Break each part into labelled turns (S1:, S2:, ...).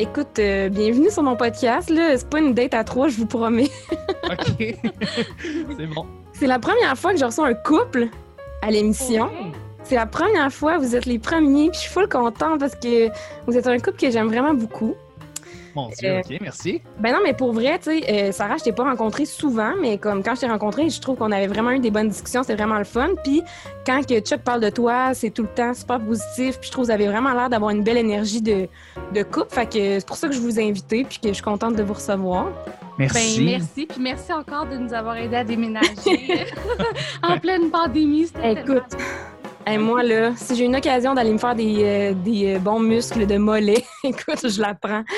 S1: Écoute, euh, bienvenue sur mon podcast. Là, c'est pas une date à trois, je vous promets.
S2: OK. c'est bon.
S1: C'est la première fois que je reçois un couple à l'émission. C'est la première fois, vous êtes les premiers, puis je suis full contente parce que vous êtes un couple que j'aime vraiment beaucoup.
S2: Mon Dieu,
S1: Euh,
S2: OK, merci.
S1: Ben non, mais pour vrai, tu sais, euh, Sarah, je t'ai pas rencontré souvent, mais comme quand je t'ai rencontré, je trouve qu'on avait vraiment eu des bonnes discussions, c'était vraiment le fun. Puis quand que Chuck parle de toi, c'est tout le temps super positif, puis je trouve que vous avez vraiment l'air d'avoir une belle énergie de, de couple. Fait que c'est pour ça que je vous ai invité, puis que je suis contente de vous recevoir.
S2: Merci.
S3: Ben, merci. Puis merci encore de nous avoir aidé à déménager en pleine pandémie. C'était
S1: Écoute, hey, moi, là, si j'ai une occasion d'aller me faire des, euh, des euh, bons muscles de mollet, écoute, je la prends.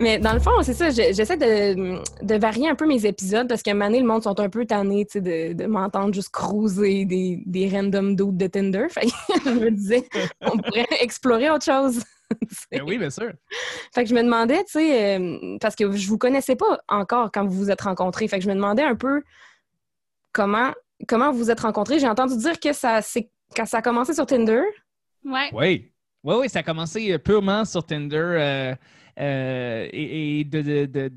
S1: Mais dans le fond, c'est ça, je- j'essaie de, de varier un peu mes épisodes parce qu'à un moment donné, le monde sont un peu tannés de, de m'entendre juste cruiser des, des random dudes de Tinder. Fait que je me disais, on pourrait explorer autre chose.
S2: Ben oui, bien sûr.
S1: Fait que je me demandais, tu sais, euh, parce que je vous connaissais pas encore quand vous vous êtes rencontrés. Fait que je me demandais un peu comment comment vous vous êtes rencontrés? J'ai entendu dire que ça c'est quand ça a commencé sur Tinder.
S3: Ouais.
S2: Oui. Oui, oui, ça a commencé euh, purement sur Tinder. euh, euh, et et de, de- de-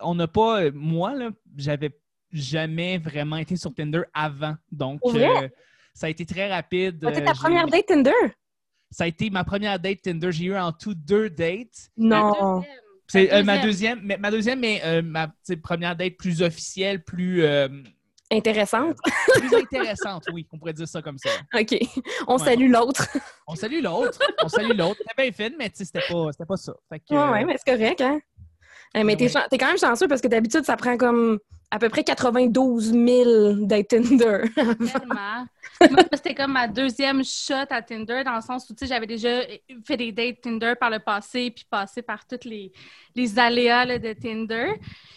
S2: on n'a pas, moi, là, j'avais jamais vraiment été sur Tinder avant. Donc, euh, ça a été très rapide.
S1: C'était ta première date Tinder?
S2: Ça a été ma première date Tinder. J'ai eu en tout deux dates.
S1: Non.
S2: C'est euh, ma
S3: deuxième.
S2: deuxième, mais, ma deuxième, mais euh, ma première date plus officielle, plus, euh,
S1: Intéressante.
S2: plus intéressante, oui, on pourrait dire ça comme ça.
S1: OK. On
S2: Ouais.
S1: salue l'autre.
S2: On salue l'autre, on salue l'autre. C'était bien fait, mais tu sais, c'était pas, pas ça. Que,
S1: Ouais, mais c'est correct, hein? Eh, mais chan- t'es quand même chanceux parce que d'habitude, ça prend comme à peu près 92 000 dates Tinder.
S3: Tellement. Moi, c'était comme ma deuxième shot à Tinder, dans le sens où, tu sais, j'avais déjà fait des dates Tinder par le passé, puis passé par tous les, les aléas là, de Tinder.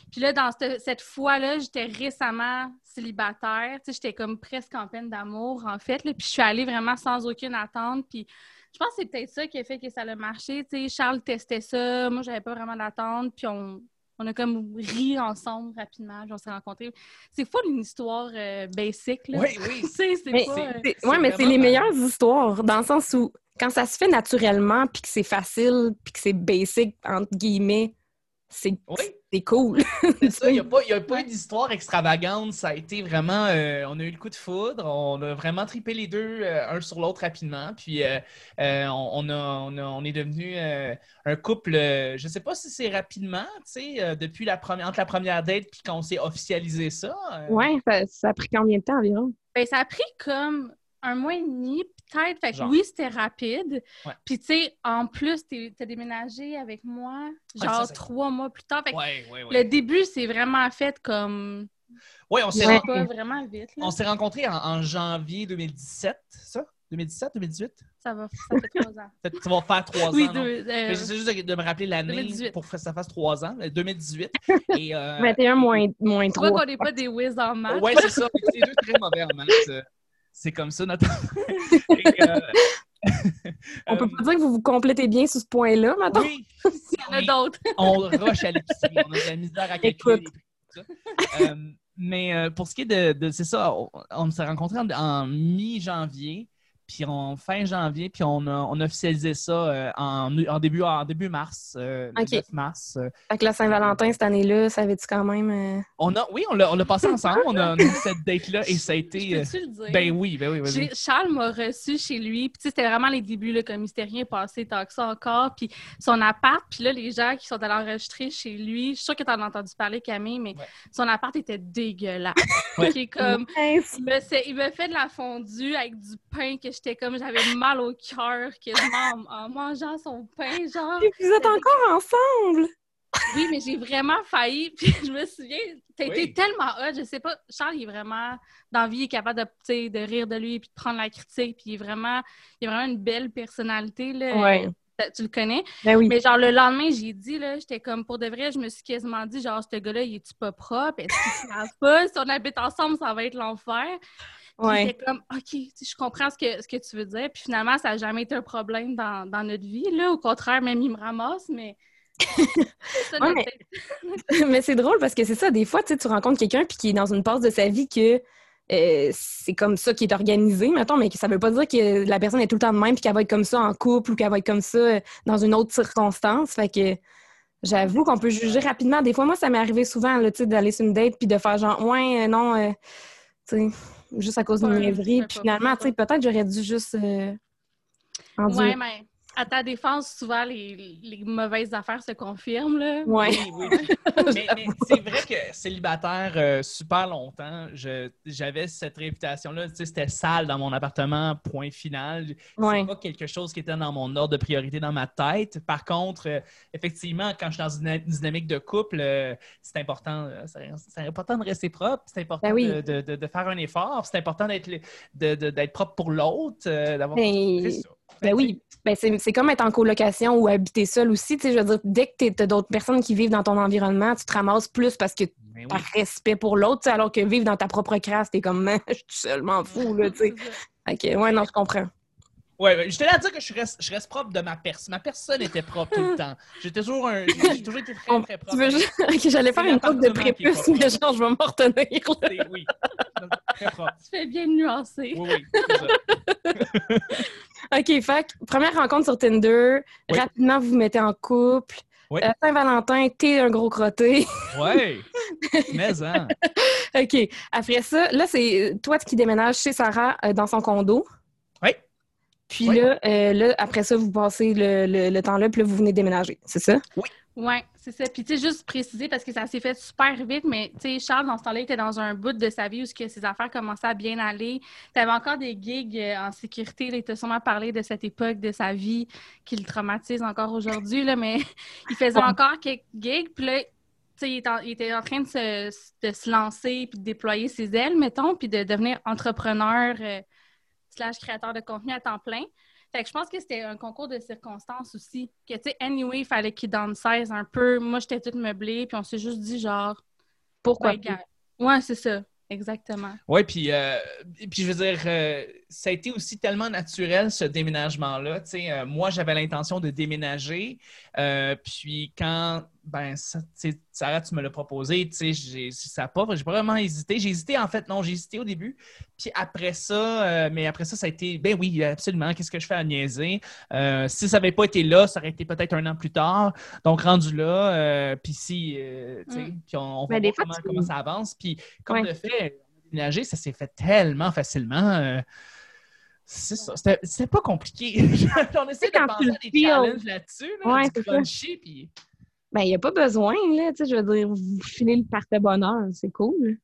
S3: Puis là, dans cette, cette fois-là, j'étais récemment célibataire. Tu sais, j'étais comme presque en peine d'amour, en fait. Là, puis je suis allée vraiment sans aucune attente. Puis je pense que c'est peut-être ça qui a fait que ça a marché. Tu sais, Charles testait ça. Moi, j'avais pas vraiment d'attente. Puis on, on a comme ri ensemble rapidement. On s'est rencontrés. C'est fou une histoire euh, basic. Là.
S2: Oui, oui.
S3: Tu sais, c'est
S1: Mais
S3: euh,
S1: c'est-
S2: c'est
S1: ouais, mais c'est
S2: vraiment
S1: les meilleures histoires, dans le sens où quand ça se fait naturellement, puis que c'est facile, puis que c'est basic, entre guillemets, c'est
S2: Oui.
S1: C'est cool.
S2: C'est ça, il n'y a pas, il y a pas eu d'histoire extravagante. Ça a été vraiment. euh, on a eu le coup de foudre. On a vraiment tripé les deux, euh, un sur l'autre rapidement. Puis euh, euh, on, on a, on, a- on est devenu euh, un couple. euh, je ne sais pas si c'est rapidement, tu sais, euh, depuis la première, entre la première date puis quand on s'est officialisé ça. euh,
S1: Ouais, ça, ça a pris combien de temps environ?
S3: Ben, ça a pris comme un mois et demi, peut-être. Fait que
S2: Genre.
S3: oui, c'était rapide.
S2: Ouais.
S3: Puis, tu sais, en plus, t'es- t'as déménagé avec moi,
S2: Ouais,
S3: genre
S2: ça, c'est-
S3: trois mois plus tard. Fait que
S2: Ouais, ouais,
S3: le début, c'est vraiment fait comme.
S2: Ouais, on s'est
S1: Ouais.
S2: ren-
S3: Pas vraiment vite. Là.
S2: on s'est rencontrés en, en janvier 2017, ça? 2017, 2018?
S3: Ça va, ça fait trois ans.
S2: Ça va faire trois
S3: oui,
S2: ans.
S3: deux, euh,
S2: J'essaie juste de, de me rappeler l'année
S3: 2018.
S2: pour que ça fasse trois ans, euh, 2018. Et, euh,
S1: 21 moins, moins
S3: tu vois
S1: 3.
S3: qu'on n'est pas des whiz en maths?
S2: Ouais, c'est ça. On est les deux très mauvais en maths. C'est comme ça, notre. Et, euh,
S1: On peut
S2: euh,
S1: pas dire que vous vous complétez bien sur ce point-là, maintenant.
S2: Oui,
S3: Il y en a d'autres.
S2: on rush à l'épicerie. On a de la misère à calculer
S1: Écoute.
S2: les prix. Euh, mais euh, pour ce qui est de. de- c'est ça, on, on s'est rencontrés en, en mi-janvier, puis en fin janvier, puis on a, on a officialisé ça euh, en, en début, en début mars, euh, le
S1: Ok.
S2: 9 mars. euh,
S1: Fait que la Saint-Valentin, cette année-là, ça avait-tu quand même... euh,
S2: On a, oui, on l'a, on l'a passé ensemble, on a, on a eu cette date-là et ça a été.
S3: Je
S2: euh,
S3: Peux-tu le dire?
S2: ben oui, ben oui, vas-y.
S3: J'ai- Charles m'a reçu chez lui. Puis, tu sais, c'était vraiment les débuts, là, comme il s'était rien passé tant que ça encore. Puis, son appart, puis là, les gens qui sont allés enregistrer chez lui, je suis sûre que tu en as entendu parler, Camille, mais
S2: Ouais.
S3: son appart était dégueulasse.
S2: Ouais.
S3: Qui est comme,
S1: mince.
S3: il me, fait- il me fait de la fondue avec du pain que j'étais comme, j'avais mal au cœur quasiment en, en mangeant son pain, genre.
S1: Puis Vous êtes encore ensemble!
S3: Oui, mais j'ai vraiment failli. Puis je me souviens, t'as été
S2: Oui.
S3: tellement hot, je sais pas. Charles, il est vraiment, dans la vie, il est capable de, de rire de lui puis de prendre la critique. Puis il est vraiment, il a vraiment une belle personnalité. Là.
S1: Ouais.
S3: Tu- Tu le connais?
S1: Ben oui.
S3: Mais genre, le lendemain, j'ai dit, là, j'étais comme, pour de vrai, je me suis quasiment dit, genre, ce gars-là, il est-tu pas propre? Est-ce qu'il se lave pas? Si on habite ensemble, ça va être l'enfer.
S1: Ouais.
S3: j'étais comme, OK, je comprends ce que, ce que tu veux dire. Puis finalement, ça n'a jamais été un problème dans, dans notre vie. Là. Au contraire, même il me ramasse, mais. C'est ça,
S1: Ouais, mais- mais c'est drôle parce que c'est ça, des fois, tu sais, tu rencontres quelqu'un puis qui est dans une passe de sa vie que euh, c'est comme ça qui est organisé, mettons, mais ça veut pas dire que la personne est tout le temps de même puis qu'elle va être comme ça en couple ou qu'elle va être comme ça euh, dans une autre circonstance. Fait que j'avoue qu'on peut juger rapidement. Des fois, moi, ça m'est arrivé souvent d'aller sur une date puis de faire genre, ouais, non, tu sais, juste à cause d'une
S3: Ouais,
S1: niaiserie. Puis finalement,
S3: ça.
S1: tu sais, peut-être j'aurais dû juste en dire.
S3: Ouais, mais à ta défense, souvent, les, les mauvaises affaires se confirment, là.
S1: Ouais.
S2: Oui, oui. mais mais c'est vrai que célibataire euh, super longtemps, j'avais cette réputation-là. Tu sais, c'était sale dans mon appartement, point final.
S1: Ouais.
S2: C'est pas quelque chose qui était dans mon ordre de priorité dans ma tête. Par contre, euh, effectivement, quand je suis dans une dynamique de couple, euh, c'est important, c'est important de rester propre, c'est important
S1: Ben oui.
S2: de, de- de- de faire un effort, c'est important d'être propre pour l'autre, euh, d'avoir.
S1: Ben,
S2: C'est ça.
S1: Ben oui, ben c'est c'est comme être en colocation ou habiter seul aussi. Tu sais, je veux dire, dès que tu as d'autres personnes qui vivent dans ton environnement, tu te ramasses plus parce que tu
S2: Ben oui.
S1: par respect pour l'autre, alors que vivre dans ta propre crasse, t'es comme, Man, je suis seul, m'en fous, là, tu sais. Ok, ouais, non, je comprends.
S2: Ouais, ouais, je tenais à dire que je reste, je reste propre de ma personne. Ma personne était propre tout le temps. J'étais toujours un. J'ai toujours été très, très propre.
S1: Tu veux juste... Ok, j'allais faire une coupe de prépuce, mais genre, je vais m'en retenir, là.
S2: Oui. Très propre.
S3: Tu fais bien nuancer.
S2: Oui, oui.
S1: OK, fait que, première rencontre sur Tinder,
S2: Oui.
S1: rapidement, vous vous mettez en couple.
S2: Oui.
S1: Euh, Saint-Valentin, t'es un gros crotté.
S2: Ouais. Mais, hein.
S1: OK. Après ça, là, c'est toi qui déménages chez Sarah euh, dans son condo.
S2: Oui.
S1: Puis
S2: Oui.
S1: là, euh, là, après ça, vous passez le, le- le temps là, puis là, vous venez déménager. C'est ça?
S3: Oui, c'est ça. Puis, tu sais, juste préciser, parce que ça s'est fait super vite, mais, tu sais, Charles, dans ce temps-là, il était dans un bout de sa vie où que ses affaires commençaient à bien aller. Tu avais encore des gigs euh, en sécurité. Il t'a sûrement parlé de cette époque de sa vie qui le traumatise encore aujourd'hui, là, mais il faisait encore quelques gigs. Puis là, tu sais, il était en train de se, de se lancer puis de déployer ses ailes, mettons, puis de devenir entrepreneur euh, slash créateur de contenu à temps plein. Fait que je pense que c'était un concours de circonstances aussi. Que, tu sais, anyway, il fallait qu'il downsize un peu. Moi, j'étais toute meublée, puis on s'est juste dit, genre,
S1: Pourquoi?
S3: gars. Ouais, c'est ça. Exactement.
S2: Ouais, puis, euh, puis je veux dire, euh, ça a été aussi tellement naturel ce déménagement-là. Tu sais, euh, moi, j'avais l'intention de déménager. euh, puis quand, ben, ça, tu sais, Sarah, tu me l'as proposé, tu sais, j'ai, pas, j'ai pas vraiment hésité. J'ai hésité, en fait, non, j'ai hésité au début. Puis après ça, euh, mais après ça, ça a été, ben oui, absolument, qu'est-ce que je fais à niaiser? Euh, si ça n'avait pas été là, ça aurait été peut-être un an plus tard. Donc, rendu là, euh, puis si, euh, tu sais,
S3: Mm.
S2: puis on, on
S1: Ben, fois,
S2: comment, ça avance. Puis comme
S1: Ouais.
S2: de fait, déménager, ça s'est fait tellement facilement. c'est ça. C'était pas compliqué. On essaie de penser à
S1: le
S2: des challenges là-dessus, là,
S1: Ouais,
S2: du crunchy, puis...
S1: Ben, il n'y a pas besoin, là. Tu sais, je veux dire, vous filez le parfait bonheur. C'est cool.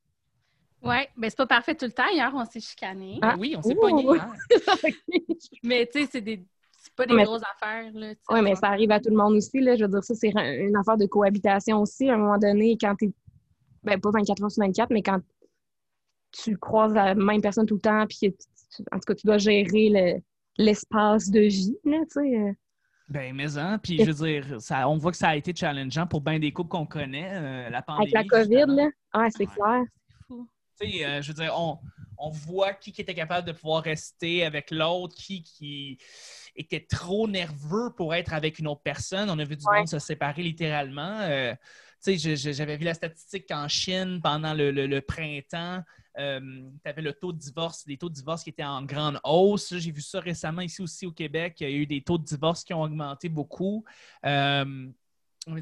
S3: Ouais, ben c'est pas parfait tout le temps. Hier, on s'est chicané.
S1: Ah.
S2: Oui, on s'est pogné. hein.
S3: Mais, tu sais, c'est des... c'est pas des
S1: Mais-
S3: grosses affaires, là. tu sais.
S1: Oui, mais ça arrive à tout le monde aussi. Là. Je veux dire, ça, c'est une affaire de cohabitation aussi. À un moment donné, quand tu Ben, pas 24 heures sur 24, mais quand tu croises la même personne tout le temps, puis en tout cas, tu dois gérer le- l'espace de vie, là, tu sais.
S2: Ben, mais hein, puis je veux dire, ça, on voit que ça a été challengeant pour bien des couples qu'on connaît, euh, la pandémie.
S1: Avec la COVID,
S2: justement.
S1: là. Ah, c'est
S2: Ouais.
S1: clair.
S3: C'est fou.
S2: Tu sais, euh, je veux dire, on, on voit qui, qui était capable de pouvoir rester avec l'autre, qui, qui était trop nerveux pour être avec une autre personne. On a vu du
S1: Ouais.
S2: monde se séparer littéralement. Euh, j'avais vu la statistique qu'en Chine, pendant le, le- le printemps, tu avais le taux de divorce, des taux de divorce qui étaient en grande hausse. J'ai vu ça récemment ici aussi au Québec. Il y a eu des taux de divorce qui ont augmenté beaucoup. Euh,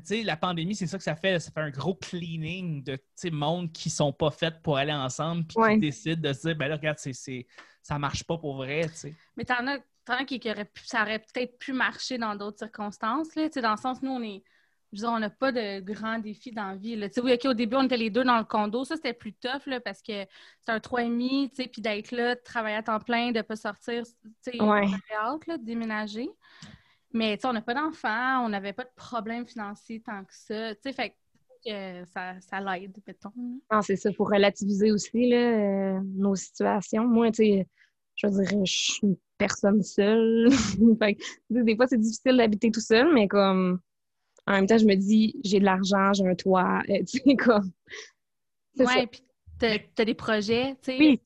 S2: tu la pandémie, c'est ça que ça fait. Ça fait un gros cleaning de tu monde qui sont pas faits pour aller ensemble puis
S1: Ouais.
S2: qui décident de se dire, ben là, regarde, c'est, c'est- ça marche pas pour vrai, tu.
S3: Mais t'en as, t'en as qui, qui auraient pu, ça aurait peut-être pu marcher dans d'autres circonstances. Là. Tu Dans le sens, nous, on est. Je veux dire, on n'a pas de grands défis dans la vie. Là. Tu sais, Oui, OK, au début, on était les deux dans le condo. Ça, c'était plus tough là, parce que c'est un 3,5, tu sais, puis d'être là, de travailler à temps plein, de ne pas sortir. Tu sais,
S1: Ouais.
S3: hâte là, de déménager. Mais tu sais, on n'a pas d'enfants, on n'avait pas de problème financier tant que ça. Tu sais, fait que ça, ça l'aide, mettons.
S1: Non, c'est ça, pour relativiser aussi là, euh, nos situations. Moi, tu sais, je veux dire, je suis une personne seule. Fait que, des fois, c'est difficile d'habiter tout seul, mais comme en même temps, je me dis, j'ai de l'argent, j'ai un toit, euh, tu sais, comme.
S3: Ouais, puis t'as des projets, tu sais.
S1: Oui.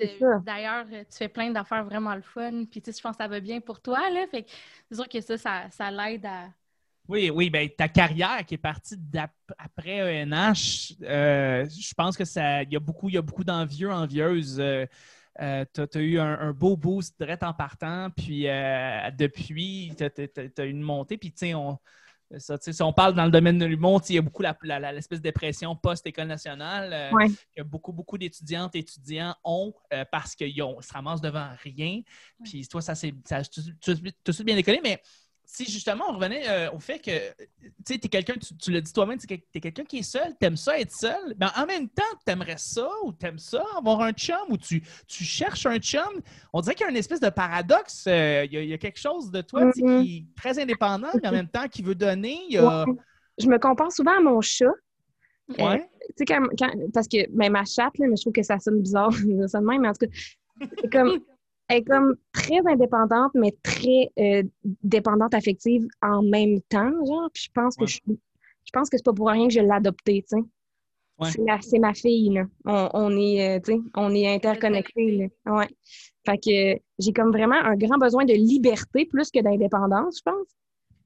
S3: D'ailleurs, euh, tu fais plein d'affaires vraiment le fun, puis tu sais, je pense que ça va bien pour toi, là. Fait que c'est sûr que ça, ça, ça l'aide à,
S2: Oui, oui, ben ta carrière qui est partie après ENH, euh, je pense que ça, il y a beaucoup, il y a beaucoup d'envieux, envieuses. Euh, euh, tu as, eu un, beau boost direct en partant, puis depuis, tu as, eu une montée, puis tu sais, on, si on parle dans le domaine de l'humour, il y a beaucoup l'espèce de dépression post-école nationale que beaucoup, beaucoup d'étudiantes et étudiants ont parce qu'ils se ramassent devant rien. Puis toi, ça s'est tout, tout, tout, bien décollé, mais si justement on revenait euh, au fait que tu es quelqu'un, tu, l'as dit toi-même, tu es quelqu'un qui est seul, tu aimes ça être seul, mais en même temps, tu aimerais ça ou tu aimes ça avoir un chum ou tu, tu cherches un chum. On dirait qu'il y a une espèce de paradoxe. Euh, il, y a, quelque chose de toi mm-hmm. qui est très indépendant, mais en même temps qui veut donner.
S1: Je me compare souvent à mon chat. Euh, ouais. tu sais, parce que ben, ma chatte, là, mais je trouve que ça sonne bizarre, ça même, mais en tout cas, c'est comme elle est comme très indépendante, mais très euh, dépendante affective en même temps, genre. Puis je pense que je, je pense que c'est pas pour rien que je l'ai adoptée, tu sais. C'est ma, fille, là. On, est, euh, tu sais, on est interconnectés, Ouais. Fait que j'ai comme vraiment un grand besoin de liberté plus que d'indépendance, je pense.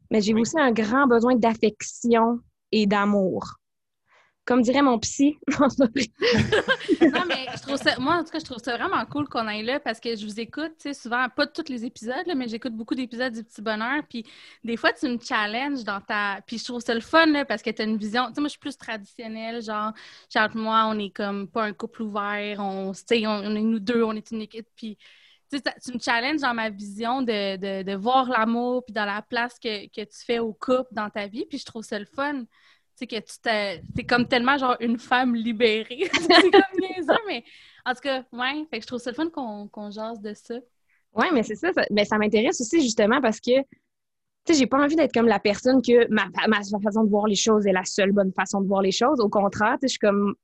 S1: Mais j'ai aussi un grand besoin d'affection et d'amour. Comme dirait mon psy.
S3: non, mais je trouve ça, moi, en tout cas, je trouve ça vraiment cool qu'on aille là parce que je vous écoute, souvent, pas tous les épisodes, mais j'écoute beaucoup d'épisodes du Petit Bonheur. Puis des fois, tu me challenges dans ta. Puis je trouve ça le fun, là, parce que tu as une vision. Tu sais, moi, je suis plus traditionnelle, genre, genre, moi, on est comme pas un couple ouvert, on, on, est nous deux, on est une équipe. Puis tu, tu me challenges dans ma vision de, de, de voir l'amour, puis dans la place que, que tu fais au couple dans ta vie. Puis je trouve ça le fun sais, que tu t'es comme tellement genre une femme libérée. c'est comme mais en tout cas, ouais, fait que je trouve ça le fun qu'on qu jase de ça.
S1: Oui, mais c'est ça, ben, ça m'intéresse aussi justement parce que, tu sais, j'ai pas envie d'être comme la personne que ma, ma, façon de voir les choses est la seule bonne façon de voir les choses. Au contraire, tu sais, je suis comme,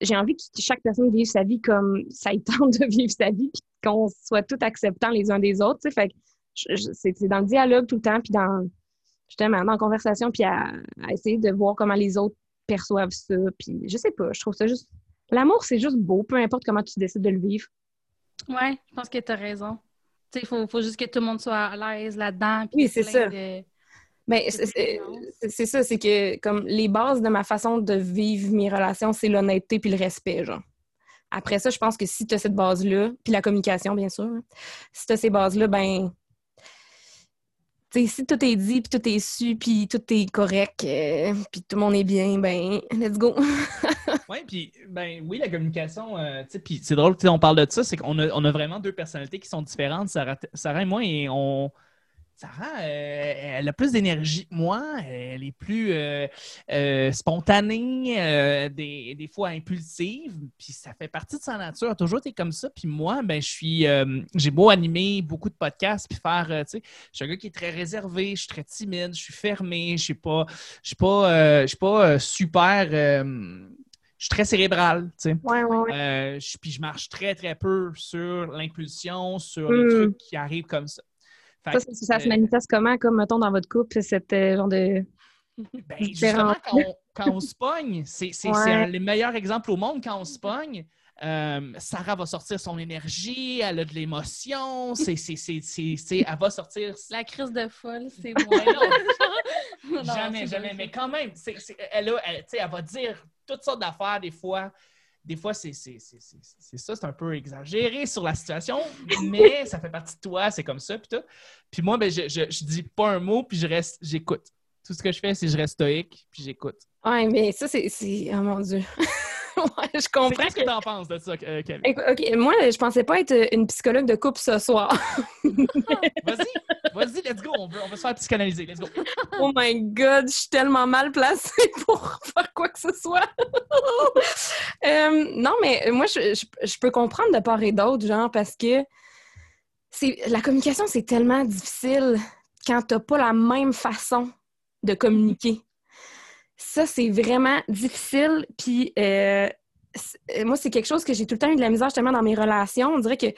S1: j'ai envie que chaque personne vive sa vie comme ça y tente de vivre sa vie, puis qu'on soit tout acceptants les uns des autres, tu sais, fait que c'est dans le dialogue tout le temps, puis dans justement en conversation, puis à, essayer de voir comment les autres perçoivent ça. Puis je sais pas, je trouve ça juste. L'amour, c'est juste beau, peu importe comment tu décides de le vivre.
S3: Ouais, je pense que tu as raison. Il faut, faut, juste que tout le monde soit à l'aise là-dedans.
S1: Oui, c'est ça. Mais c'est ça, c'est que comme les bases de ma façon de vivre mes relations, c'est l'honnêteté puis le respect, genre. Après ça, je pense que si tu as cette base-là, puis la communication, bien sûr, hein, si tu as ces bases-là, ben si tout est dit, puis tout est su, puis tout est correct, euh, puis tout le monde est bien, ben, let's go.
S2: oui, puis, ben, oui, la communication, euh, puis c'est drôle, on parle de ça, c'est qu'on a, on a vraiment deux personnalités qui sont différentes, Sarah, Sarah et moi, et on, Sarah, euh, elle a plus d'énergie que moi, elle est plus euh, euh, spontanée, des, fois impulsive, puis ça fait partie de sa nature. Elle a toujours été comme ça. Puis moi, ben, je suis, j'ai beau animer beaucoup de podcasts, puis faire, tu sais, je suis un gars qui est très réservé, je suis très timide, je suis fermé, je suis pas, je suis pas, je suis pas super je suis très cérébral, tu sais.
S1: Ouais,
S2: ouais, puis je marche très, très peu sur l'impulsion, sur les hmm. trucs qui arrivent comme ça.
S1: Ça, ça, se manifeste comment, comme mettons dans votre couple, cette euh, genre de.
S2: Ben, justement, quand on, se pogne, c'est les meilleurs exemples au monde quand on se pogne. Euh, Sarah va sortir son énergie, elle a de l'émotion, c'est, elle va sortir.
S3: La crise de folle, c'est moi.
S2: jamais, jamais, mais quand même, elle, elle, elle, va dire toutes sortes d'affaires des fois des fois, c'est ça, c'est un peu exagéré sur la situation, mais ça fait partie de toi, c'est comme ça, puis tout. Puis moi, ben, je, je, dis pas un mot, puis je reste, j'écoute. Tout ce que je fais, c'est que je reste stoïque, puis j'écoute.
S1: Ouais, mais ça, c'est... Oh mon Dieu! ouais, je comprends.
S2: Qu'est-ce que, tu en penses de ça, euh, Kevin?
S1: OK, moi, je pensais pas être une psychologue de couple ce soir.
S2: Vas-y! Vas-y, let's go. On, va se faire psychanalyser. Let's go.
S1: Oh my God, je suis tellement mal placée pour faire quoi que ce soit. Euh, non, mais moi, je, peux comprendre de part et d'autre, genre, parce que la communication, c'est tellement difficile quand tu n'as pas la même façon de communiquer. Ça, c'est vraiment difficile. Puis, euh, moi, c'est quelque chose que j'ai tout le temps eu de la misère justement dans mes relations. On dirait que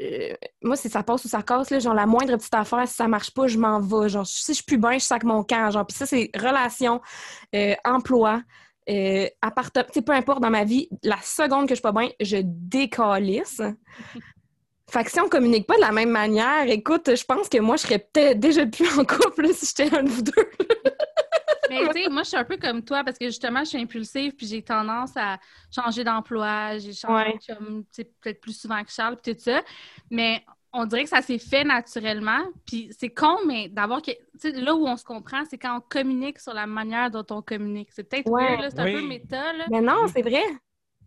S1: euh, moi, c'est ça passe ou ça casse, là, genre la moindre petite affaire, si ça marche pas, je m'en vais. Genre, si je suis plus bien, je sac mon camp. Genre, puis ça, c'est relation, euh, emploi, euh, appartement, peu importe dans ma vie, la seconde que je suis pas bien, je décalisse. fait que si on communique pas de la même manière, écoute, je pense que moi, je serais peut-être déjà plus en couple si j'étais un de vous deux.
S3: Mais tu sais, moi, je suis un peu comme toi parce que justement, je suis impulsive puis j'ai tendance à changer d'emploi. J'ai changé
S1: Ouais.
S3: comme, tu sais, peut-être plus souvent que Charles puis tout ça. Mais on dirait que ça s'est fait naturellement. Puis c'est con, mais d'avoir que. Tu sais, là où on se comprend, c'est quand on communique sur la manière dont on communique. C'est peut-être
S1: Ouais.
S3: c'est un
S2: Oui.
S3: peu méta, là.
S1: Mais non, c'est vrai.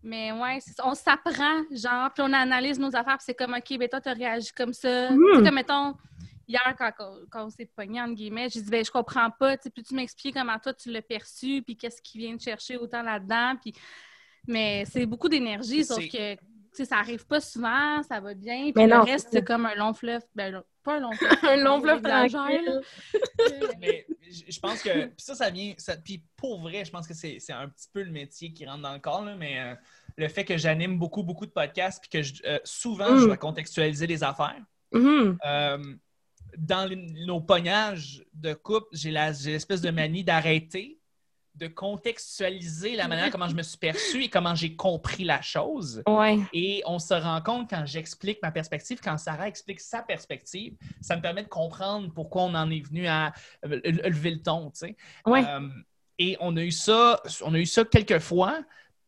S3: Mais ouais, c'est ça. on s'apprend, genre, puis on analyse nos affaires, puis c'est comme, OK, ben toi, t'as réagi comme ça.
S1: Mhm.
S3: Tu sais, comme, mettons, hier, quand, on s'est pogné, entre guillemets, j'ai dit, ben je comprends pas, tu sais, peux-tu m'expliquer comment toi, tu l'as perçu, puis qu'est-ce qui vient de chercher autant là-dedans, puis... Mais c'est beaucoup d'énergie, sauf que, ça arrive pas souvent, ça va bien, puis
S1: Mais
S3: le
S1: non,
S3: reste,
S1: c'est
S3: comme un long fleuve, ben pas un long fleuve.
S1: Un long fleuve tranquille.
S2: Mais je pense que. Puis ça, ça vient. ça- puis pour vrai, je pense que c'est un petit peu le métier qui rentre dans le corps, là, mais euh, le fait que j'anime beaucoup, beaucoup de podcasts, puis que je- euh, souvent,
S1: Mm.
S2: je dois contextualiser les affaires.
S1: Mhm.
S2: Euh, dans les- nos pognages de couple, j'ai l'espèce de manie d'arrêter, de contextualiser la manière comment je me suis perçu et comment j'ai compris la chose.
S1: Ouais.
S2: Et on se rend compte quand j'explique ma perspective, quand Sarah explique sa perspective, ça me permet de comprendre pourquoi on en est venu à euh, lever le ton, tu sais.
S1: Ouais.
S2: Euh, et on a eu ça, on a eu ça quelques fois.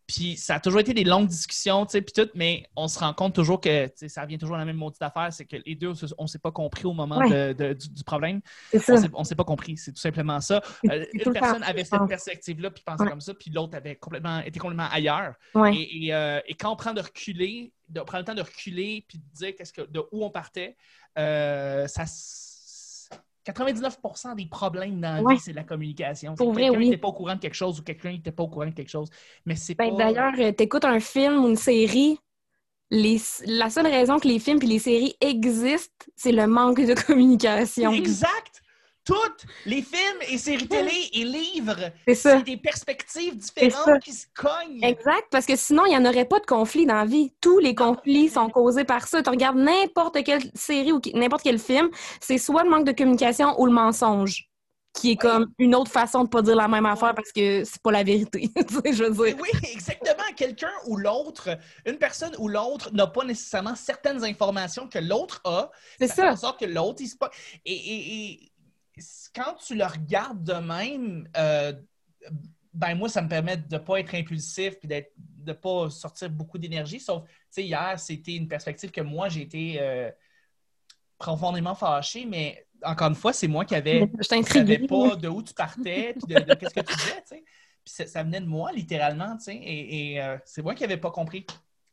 S2: Puis ça a toujours été des longues discussions, tu sais, puis tout, mais on se rend compte toujours que ça revient toujours à la même maudite affaire, c'est que les deux, on ne s'est pas compris au moment
S1: Ouais.
S2: de- de- du, du problème.
S1: Ça.
S2: On ne s'est pas compris, c'est tout simplement ça. Euh, une personne avait cette perspective-là, puis pensait
S1: Ouais.
S2: comme ça, puis l'autre avait complètement, était complètement ailleurs.
S1: Ouais.
S2: Et, et, euh, et quand on prend de reculer, de prendre le temps de reculer puis de dire qu'est-ce que, de où on partait, euh, ça, 99% des problèmes dans la
S1: Ouais.
S2: vie, c'est la communication.
S1: Pour
S2: C'est
S1: vrai,
S2: quelqu'un
S1: oui.
S2: n'était pas au courant de quelque chose ou quelqu'un n'était pas au courant de quelque chose. Mais c'est
S1: Ben,
S2: pas...
S1: D'ailleurs, euh, t'écoutes un film ou une série, les... la seule raison que les films et les séries existent, c'est le manque de communication.
S2: Exact! Toutes les films et séries télé et livres,
S1: C'est ça.
S2: c'est des perspectives
S1: ça.
S2: différentes qui se cognent.
S1: Exact, parce que sinon, il n'y en aurait pas de conflit dans la vie. Tous les conflits sont causés par ça. Tu regardes n'importe quelle série ou n'importe quel film, c'est soit le manque de communication ou le mensonge, qui est comme une autre façon de pas dire la même affaire parce que c'est pas la vérité. Je veux dire.
S2: Oui, exactement. Quelqu'un ou l'autre, une personne ou l'autre n'a pas nécessairement certaines informations que l'autre a.
S1: C'est
S2: fait
S1: ça.
S2: en sorte que l'autre, il se. Et, et- et quand tu le regardes de même, euh, ben moi, ça me permet de ne pas être impulsif et de ne pas sortir beaucoup d'énergie. Sauf, tu sais, hier, c'était une perspective que moi, j'ai été euh, profondément fâché, mais encore une fois, c'est moi qui avais.
S1: Je
S2: savais pas de où tu partais, puis de, de qu'est-ce que tu disais, tu sais. Puis ça, ça venait de moi, littéralement, tu sais. Et, et, euh, c'est moi qui n'avais pas compris.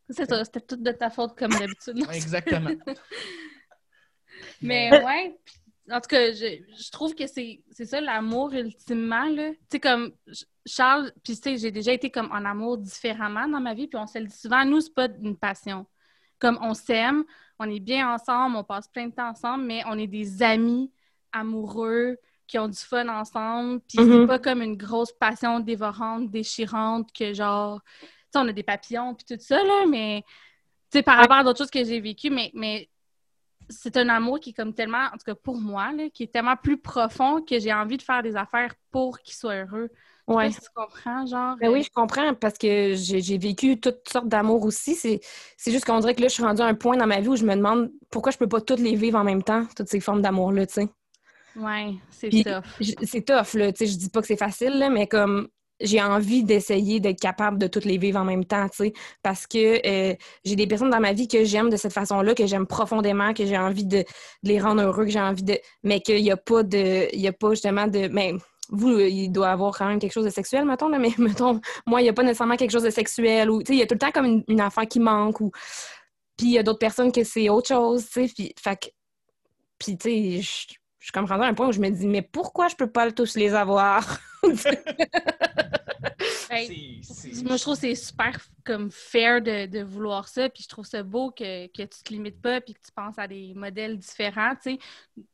S3: C'est ça, c'était tout de ta faute comme d'habitude.
S2: Exactement.
S3: Mais ouais, puis, en tout cas, je, je trouve que c'est ça l'amour ultimement. là. Tu sais, comme Ch- Charles, puis tu sais, j'ai déjà été comme en amour différemment dans ma vie, puis on se le dit souvent, nous, c'est pas une passion. Comme on s'aime, on est bien ensemble, on passe plein de temps ensemble, mais on est des amis amoureux qui ont du fun ensemble, puis
S1: Mhm.
S3: c'est pas comme une grosse passion dévorante, déchirante, que genre, tu sais, on a des papillons, puis tout ça, là, mais tu sais, par rapport à d'autres choses que j'ai vécues, mais, mais c'est un amour qui est comme tellement, en tout cas pour moi, là, qui est tellement plus profond que j'ai envie de faire des affaires pour qu'il soit heureux.
S1: Ouais.
S3: si tu comprends, genre.
S1: Ben oui,
S3: euh,
S1: je comprends parce que j'ai vécu toutes sortes d'amour aussi. C'est juste qu'on dirait que là, je suis rendue à un point dans ma vie où je me demande pourquoi je peux pas toutes les vivre en même temps, toutes ces formes d'amour-là, tu sais.
S3: Ouais, c'est tough.
S1: C'est tough, là. Tu sais, je dis pas que c'est facile, là, mais comme j'ai envie d'essayer d'être capable de toutes les vivre en même temps, tu sais, parce que euh, j'ai des personnes dans ma vie que j'aime de cette façon-là, que j'aime profondément, que j'ai envie de, les rendre heureux, que j'ai envie de... Mais qu'il n'y a pas de... Il y a pas justement de... Mais vous, euh, il doit avoir quand même quelque chose de sexuel, mettons, là, mais mettons, moi, il n'y a pas nécessairement quelque chose de sexuel, ou, tu sais, il y a tout le temps comme une, une affaire qui manque, ou... Puis il y a d'autres personnes que c'est autre chose, tu sais, puis... Fait. Puis, tu sais, je suis comme rendue à un point où je me dis, mais pourquoi je peux pas tous les avoir?
S3: Hey,
S2: C'est- c'est-
S3: Moi, je trouve que c'est super comme fair de, de vouloir ça, puis je trouve ça beau que, que tu te limites pas, puis que tu penses à des modèles différents. tu sais.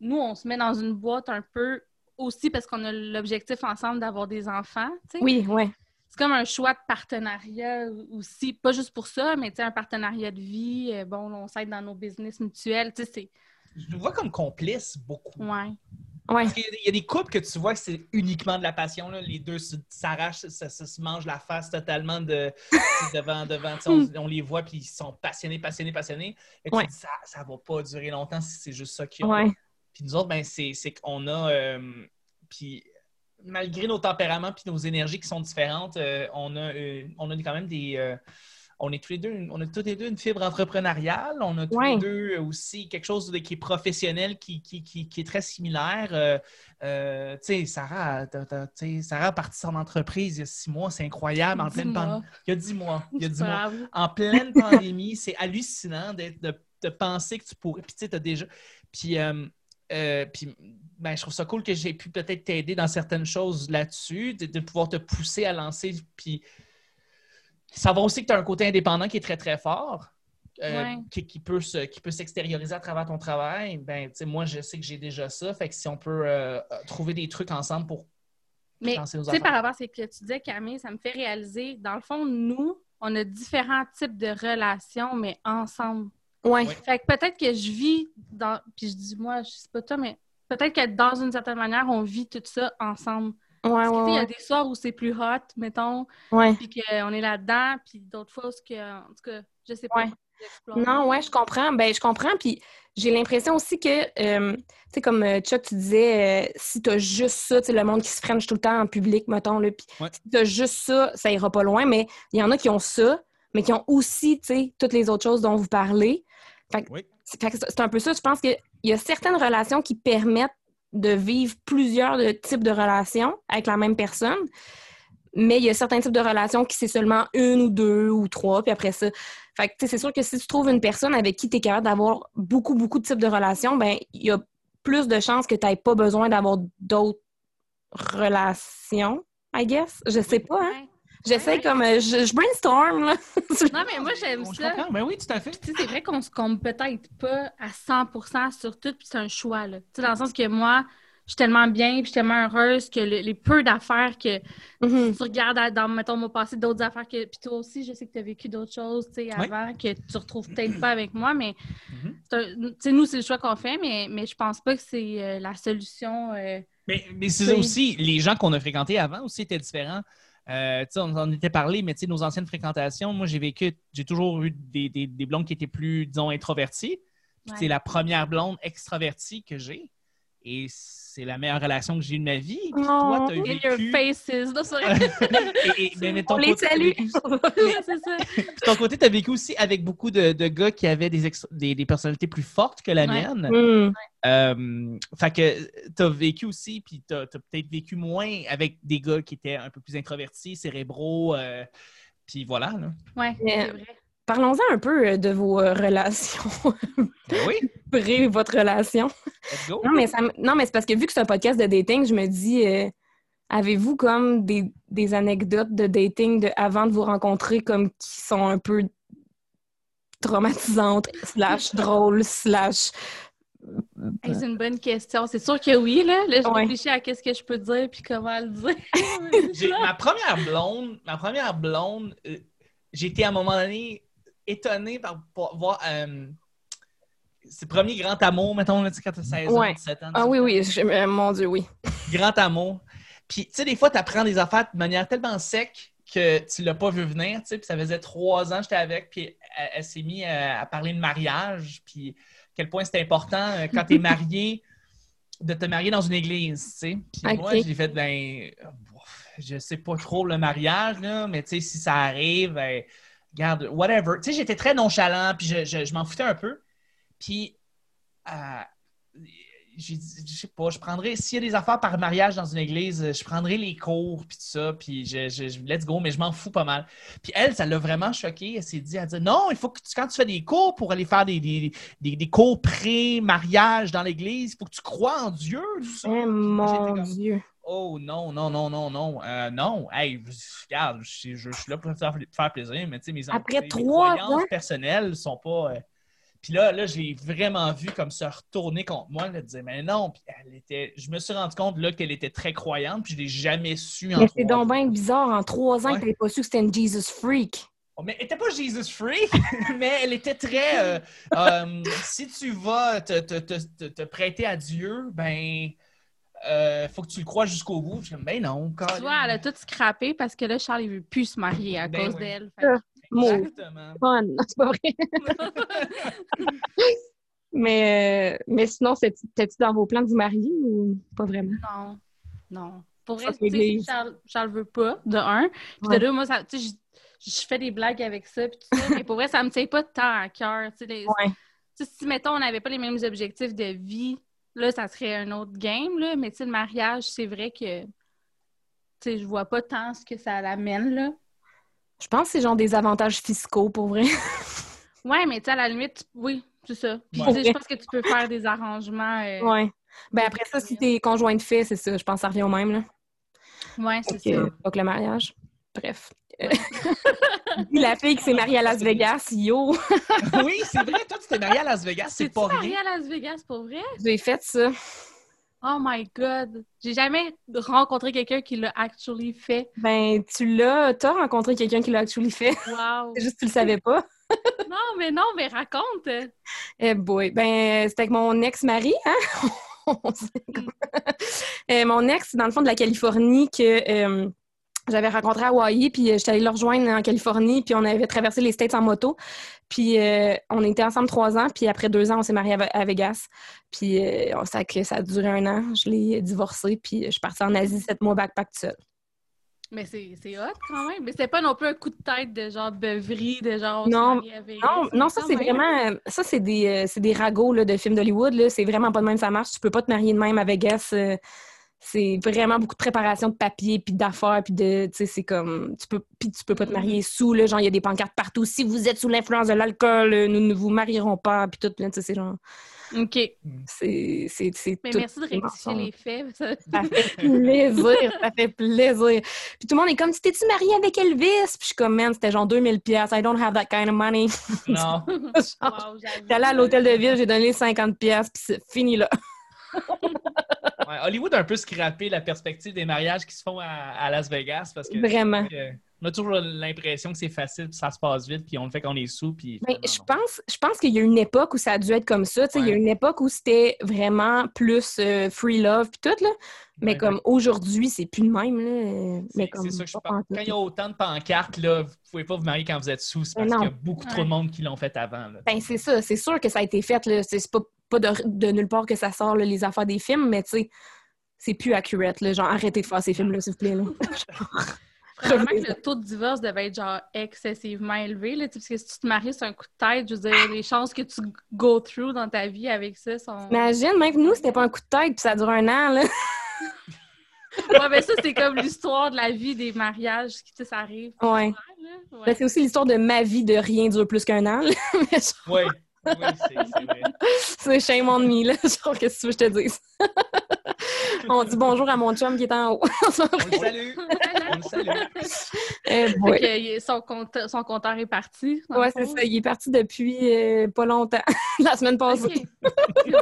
S3: Nous, on se met dans une boîte un peu aussi parce qu'on a l'objectif ensemble d'avoir des enfants.
S1: Oui, ouais.
S3: C'est comme un choix de partenariat aussi, pas juste pour ça, mais tu sais, un partenariat de vie. euh, Bon, on s'aide dans nos business mutuels. Tu sais, c'est.
S2: Je nous vois comme complices beaucoup.
S3: Ouais.
S1: Ouais.
S2: Parce qu'il y a des- il y a des couples que tu vois que c'est uniquement de la passion. là. Les deux se- s'arrachent, ça, ça se mangent la face totalement de, devant. devant on, on les voit puis ils sont passionnés, passionnés, passionnés. Et
S1: Ouais.
S2: ça, ça va pas durer longtemps si c'est juste ça ont.
S1: Ouais.
S2: Puis nous autres, ben, c'est qu'on a. euh, puis malgré nos tempéraments et nos énergies qui sont différentes, euh, on, a, euh, on a quand même des. Euh, on est tous les deux, on a tous les deux une fibre entrepreneuriale. On a tous
S1: Ouais.
S2: les deux aussi quelque chose de- qui est professionnel, qui, qui, qui, qui est très similaire. Euh, euh, tu sais, Sarah, tu sais, Sarah a parti son entreprise il y a six mois, c'est incroyable. En pleine pan-
S3: mois.
S2: Il y a dix mois. Il y a dix mois en pleine pandémie. c'est hallucinant d'être- de, de penser que tu pourrais. Puis tu sais, t'as déjà. Puis, euh, euh, puis ben, je trouve ça cool que j'ai pu peut-être t'aider dans certaines choses là-dessus, de, de pouvoir te pousser à lancer. Puis savoir aussi que tu as un côté indépendant qui est très, très fort. euh,
S3: Ouais.
S2: qui, qui peut se- qui peut s'extérioriser à travers ton travail, ben, tu sais, moi, je sais que j'ai déjà ça. Fait que si on peut euh, trouver des trucs ensemble pour
S3: Mais tu sais, par rapport à ce que tu disais, Camille, ça me fait réaliser, dans le fond, nous, on a différents types de relations, mais ensemble.
S1: Ouais.
S2: Ouais.
S3: Fait que peut-être que je vis dans. Puis je dis, moi, je sais pas toi, mais peut-être que dans une certaine manière, on vit tout ça ensemble.
S1: Ouais, ouais,
S3: Il y a des soirs où c'est plus hot, mettons,
S1: Ouais.
S3: puis qu'on est là-dedans, puis d'autres fois où, ce que, en tout cas, je sais pas.
S1: Non, ouais, je comprends. Ben, je comprends. Puis j'ai l'impression aussi que, euh, tu sais, comme euh, Chuck, tu disais, euh, si t'as juste ça, tu le monde qui se french tout le temps en public, mettons, là, puis
S2: Ouais.
S1: si t'as juste ça, ça ira pas loin. Mais il y en a qui ont ça, mais qui ont aussi, tu sais, toutes les autres choses dont vous parlez. Fait
S2: Oui.
S1: c'est un peu ça. Je pense qu'il y a certaines relations qui permettent de vivre plusieurs de- types de relations avec la même personne. Mais il y a certains types de relations qui c'est seulement une ou deux ou trois, puis après ça. Fait que, tu sais, c'est sûr que si tu trouves une personne avec qui tu es capable d'avoir beaucoup, beaucoup de types de relations, ben il y a plus de chances que tu n'aies pas besoin d'avoir d'autres relations, I guess. Je sais pas, hein? J'essaie
S3: Ouais.
S1: comme... euh, je, je brainstorm, là.
S3: Non, mais moi, j'aime ça.
S2: comprends. Ben oui, tout à fait.
S3: Tu sais, c'est vrai qu'on se compte peut-être pas à 100% sur tout, puis c'est un choix, là. Tu sais, dans le sens que moi, je suis tellement bien, puis je suis tellement heureuse que le- les peu d'affaires que
S1: Mhm.
S3: tu regardes dans, mettons, mon passé, d'autres affaires que... Puis toi aussi, je sais que tu as vécu d'autres choses, tu sais,
S2: Oui.
S3: avant, que tu retrouves peut-être pas avec moi, mais...
S2: Mhm.
S3: un- Tu sais, nous, c'est le choix qu'on fait, mais, mais je pense pas que c'est euh, la solution... euh,
S2: Mais, mais c'est aussi, les gens qu'on a fréquentés avant aussi étaient différents. Euh, on en était parlé, mais tu sais, nos anciennes fréquentations, moi, j'ai vécu, j'ai toujours eu des, des, des blondes qui étaient plus, disons, introverties.
S3: Ouais.
S2: c'est la première blonde extravertie que j'ai. Et c'est la meilleure relation que j'ai eue de ma vie. Puis toi,
S1: Oh.
S2: t'as
S3: In your
S2: vécu...
S3: faces, non, c'est vrai.
S2: et, et- mais, mais ton
S1: On les
S2: côté, t'as
S1: salue!
S2: vécu-
S3: Ouais, c'est ça.
S2: Puis ton côté, tu as vécu aussi avec beaucoup de, de gars qui avaient des, ex- des, des personnalités plus fortes que la
S3: Ouais.
S2: mienne.
S1: Mhm.
S2: Euh, fait que tu as vécu aussi, puis tu as, peut-être vécu moins avec des gars qui étaient un peu plus introvertis, cérébraux. euh, puis voilà. Là.
S3: Ouais, c'est vrai.
S1: Parlons-en un peu euh, de vos euh, relations.
S2: Ben oui,
S1: Bref, votre relation.
S2: let's go.
S1: Non, mais, ça me- non, mais c'est parce que vu que c'est un podcast de dating, je me dis, euh, avez-vous comme des, des anecdotes de dating de, avant de vous rencontrer comme qui sont un peu traumatisantes, slash drôles, slash...
S3: Hey, c'est une bonne question. C'est sûr que oui, là. Là, je
S1: Ouais.
S3: réfléchis à qu'est-ce que je peux dire puis comment le dire.
S2: Ma première blonde, ma première blonde, euh, été à un moment donné étonné par, par voir. Euh, c'est le premier grand amour, mettons, là, quand tu as 16 ans,
S1: Ouais.
S2: 17 ans.
S1: Ah oui, oui, je- euh, mon Dieu, oui.
S2: grand amour. Puis, tu sais, des fois, tu apprends des affaires de manière tellement sec que tu l'as pas vu venir, tu sais. Puis ça faisait trois ans que j'étais avec, puis elle, elle s'est mise à, à parler de mariage, puis à quel point c'était important euh, quand tu es marié de te marier dans une église, tu sais. Puis moi, j'ai fait, ben, euh, je sais pas trop le mariage, là, mais tu sais, si ça arrive, ben, regarde, whatever. Tu sais, j'étais très nonchalant, puis je, je- je m'en foutais un peu. Puis, euh, j'ai dit, je sais pas, je prendrais, s'il y a des affaires par mariage dans une église, je prendrais les cours, puis tout ça, puis je, je- je- let's go, mais je m'en fous pas mal. Puis elle, ça l'a vraiment choquée. Elle s'est dit, elle dit, non, il faut que tu, quand tu fais des cours pour aller faire des, des, des- des cours pré-mariage dans l'église, il faut que tu crois en Dieu, tout ça.
S1: Eh, mon
S2: comme,
S1: Dieu.
S2: Oh non, non, non, non, non. Euh, non, hey, regarde, je, suis- je- je suis là pour te faire, plaisir, mais tu sais, mes,
S1: Après
S2: mes
S1: trois
S2: croyances
S1: ans?
S2: personnelles sont pas. euh, Puis là, là, je l'ai vraiment vu comme se retourner contre moi. Elle disait, mais non. Puis elle était. Je me suis rendu compte là qu'elle était très croyante, puis je l'ai jamais su en
S1: Mais c'est donc bien bizarre, en trois ans
S2: Ouais.
S1: que t'avais pas su que c'était une Jesus freak.
S2: Oh, Mais elle était pas Jesus Free, mais elle était très. euh, euh, si tu vas te- te- te- te prêter à Dieu, ben. Euh, faut que tu le crois jusqu'au bout. Je comme, ben non.
S3: Tu vois, elle a tout scrappé parce que là, Charles, il veut plus se marier à
S2: Ben
S3: cause
S2: oui.
S3: d'elle.
S1: Mot.
S2: Exactement.
S1: Fun. C'est pas vrai. mais, euh, mais sinon, t'es-tu dans vos plans de vous marier ou pas vraiment?
S3: Non, non. pour vrai, Charles, Charles veut pas, de un. Puis
S1: Ouais.
S3: de deux, moi, ça- tu sais, je, je fais des blagues avec ça, puis tout ça, mais pour vrai, ça me tient pas tant à cœur. tu sais, les-
S1: Ouais.
S3: tu sais, si, mettons, on n'avait pas les mêmes objectifs de vie, là, ça serait un autre game, là. Mais tu sais, le mariage, c'est vrai que, tu sais, je vois pas tant ce que ça l'amène, là.
S1: Je pense que c'est genre des avantages fiscaux, pour vrai.
S3: Ouais, mais tu sais, à la limite, tu- oui, c'est ça. Puis,
S2: Ouais.
S3: je pense que tu peux faire des arrangements. euh,
S1: Ouais. Ben après ça, si t'es conjoint de fait, c'est ça. Je pense que ça revient au même, là.
S3: ouais, c'est
S1: que,
S3: ça.
S1: Pas que le mariage. Bref. Puis la fille qui s'est mariée à Las Vegas, yo!
S2: oui, c'est vrai, toi, tu t'es marié à Las Vegas, c'est pas
S3: marié
S2: rien.
S3: à Las Vegas, pour vrai?
S1: J'ai fait ça.
S3: Oh my God! J'ai jamais rencontré quelqu'un qui l'a actually fait.
S1: Ben, tu l'as, t'as rencontré quelqu'un qui l'a actually fait.
S3: Wow!
S1: C'est juste que tu le savais pas.
S3: non, mais non, mais raconte!
S1: Eh boy. Ben, c'était avec mon ex-mari, hein? On sait comment. Euh, mon ex, dans le fond de la Californie, que euh, j'avais rencontré à Hawaii, puis euh, j'étais allée le rejoindre en Californie, puis on avait traversé les States en moto. Puis euh, on était ensemble trois ans, puis après deux ans, on s'est mariés à, Ve- à Vegas. Puis euh, ça, que ça a duré un an. Je l'ai divorcé, puis je suis partie en Asie sept mois backpack tout seul.
S3: Mais c'est hot quand même. Mais c'était pas non plus un coup de tête de genre beuverie, de genre.
S1: Non. Non, non, ça c'est vraiment, euh, ça c'est des, euh, des ragots là, de films d'Hollywood. C'est vraiment pas de même ça marche. Tu peux pas te marier de même à Vegas. C'est vraiment beaucoup de préparation de papier puis d'affaires puis de, tu sais, c'est comme, tu peux, puis tu peux pas te marier sous là, genre il y a des pancartes partout. Si vous êtes sous l'influence de l'alcool, euh, nous ne vous marierons pas puis tout là, tu sais, c'est genre,
S3: OK.
S1: c'est, c'est, c'est
S3: Mais
S1: tout
S3: merci de rectifier les faits. Ça-
S1: Ça fait plaisir, ça fait plaisir. Puis tout le monde est comme, tu t'es-tu marié avec Elvis? Puis je suis comme, man, c'était genre 2000 pièces. I don't have that kind of money.
S2: Non.
S1: Genre,
S3: Wow,
S1: allée à l'hôtel de ville, j'ai donné 50 pièces puis c'est fini là.
S2: Ouais, Hollywood a un peu scrappé la perspective des mariages qui se font à, à Las Vegas parce que
S1: Vraiment.
S2: euh, on a toujours l'impression que c'est facile, puis ça se passe vite, puis on le fait quand on est sous, puis
S1: je pense, je pense qu'il y a une époque où ça a dû être comme ça. Il y a une époque où c'était vraiment plus euh, free love puis tout là. Mais
S2: Ouais,
S1: comme aujourd'hui, c'est plus le même là. Mais comme
S2: que je pense. Quand il y a autant de pancartes, là, vous pouvez pas vous marier quand vous êtes sous, c'est parce qu'il y a beaucoup trop de monde qui l'ont fait avant. là.
S1: Ben c'est ça, c'est sûr que ça a été fait là. C'est pas, pas de, de nulle part que ça sort là, les affaires des films, mais tu sais, c'est plus accurate là. Genre arrêtez de faire ces films là, s'il vous plaît là.
S3: Probablement que le taux de divorce devait être genre excessivement élevé, là, tu sais, parce que si tu te maries sur un coup de tête, je veux dire, les chances que tu go through dans ta vie avec ça sont.
S1: Imagine, même nous, c'était pas un coup de tête puis ça dure un an là.
S3: Ouais, mais ça, c'est comme l'histoire de la vie des mariages, qui, tu sais, ça arrive.
S1: Ouais. Ben,
S3: Ouais.
S1: c'est aussi l'histoire de ma vie de rien dure plus qu'un an. là. Genre,
S2: Oui, oui, c'est c'est vrai.
S1: C'est shame on me, là. Genre, qu'est-ce que tu veux que je te dise? On dit bonjour à mon chum qui est en haut.
S2: On le salue. On le salue.
S1: Eh
S3: que, il- son, compte, son compteur est parti.
S1: Ouais,
S3: le
S1: c'est ça. Il est parti depuis euh, pas longtemps. La semaine passée.
S3: Ok. C'est bon.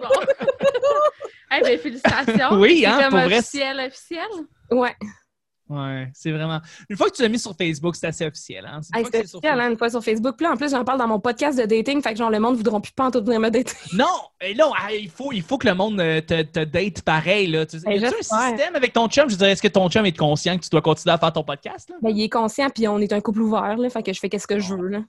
S3: Eh ben, félicitations.
S2: Oui,
S3: C'est
S2: hein,
S3: comme
S2: pour vrai,
S3: officiel, officiel.
S1: Ouais.
S2: Ouais, c'est vraiment. Une fois que tu l'as mis sur Facebook, c'est assez officiel. Hein?
S1: Hey, c'est officiel, hein, une fois sur Facebook. Puis là, en plus, j'en parle dans mon podcast de dating. Fait que genre, le monde ne voudront plus pas en tout venir me dater.
S2: Non, et non, ah, il faut, il faut que le monde euh, te, te date pareil. Là. Tu,
S1: Ben,
S2: y a un système avec ton chum? Je dirais, est-ce que ton chum est conscient que tu dois continuer à faire ton podcast? Là?
S1: Ben, il est conscient, puis on est un couple ouvert, là. Fait que je fais qu'est-ce que je veux, là.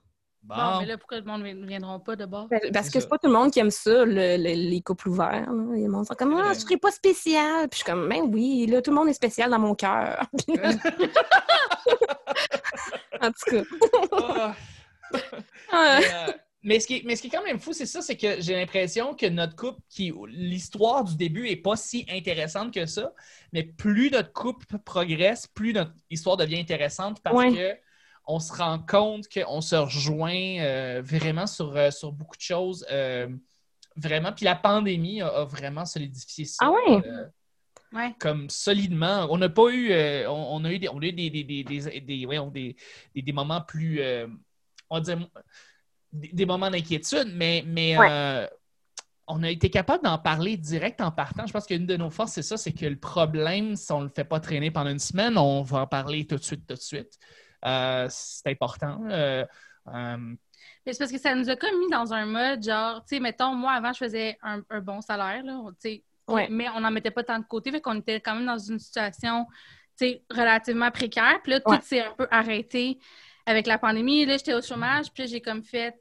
S2: Bon.
S3: Bon, mais là, pourquoi le monde ne viendront pas de bord?
S1: Ben, Parce que c'est pas tout le monde qui aime ça, le- le- les couples ouverts. Là. Des gens sont comme, ah, je serais pas spécial. Puis je suis comme, ben oui, là, tout le monde est spécial dans mon cœur. En tout cas.
S2: Ah, Mais, euh, mais ce, qui est, mais ce qui est quand même fou, c'est ça, c'est que j'ai l'impression que notre couple, qui l'histoire du début est pas si intéressante que ça, mais plus notre couple progresse, plus notre histoire devient intéressante parce
S1: Ouais.
S2: que on se rend compte qu'on se rejoint euh, vraiment sur, euh, sur beaucoup de choses. euh, vraiment. Puis la pandémie a, a vraiment solidifié ça.
S1: Ah
S2: euh,
S3: Ouais.
S2: comme solidement. On n'a pas eu, euh, on, on a eu des, on a eu des, des, des, des, des- voyons, des- des- des moments plus, euh, on va dire, des, des moments d'inquiétude, mais, mais
S1: Ouais.
S2: euh, on a été capable d'en parler direct en partant. Je pense qu'une de nos forces, c'est ça, c'est que le problème, si on ne le fait pas traîner pendant une semaine, on va en parler tout de suite, tout de suite. Euh, c'est important. Euh, euh,
S3: Mais c'est parce que ça nous a comme mis dans un mode genre, tu sais, mettons, moi, avant, je faisais un, un bon salaire, là, tu sais,
S1: Ouais.
S3: mais on n'en mettait pas tant de côté, fait qu'on était quand même dans une situation, tu sais, relativement précaire. Puis là, tout
S1: Ouais.
S3: s'est un peu arrêté avec la pandémie. Là, j'étais au chômage, puis là, j'ai comme fait,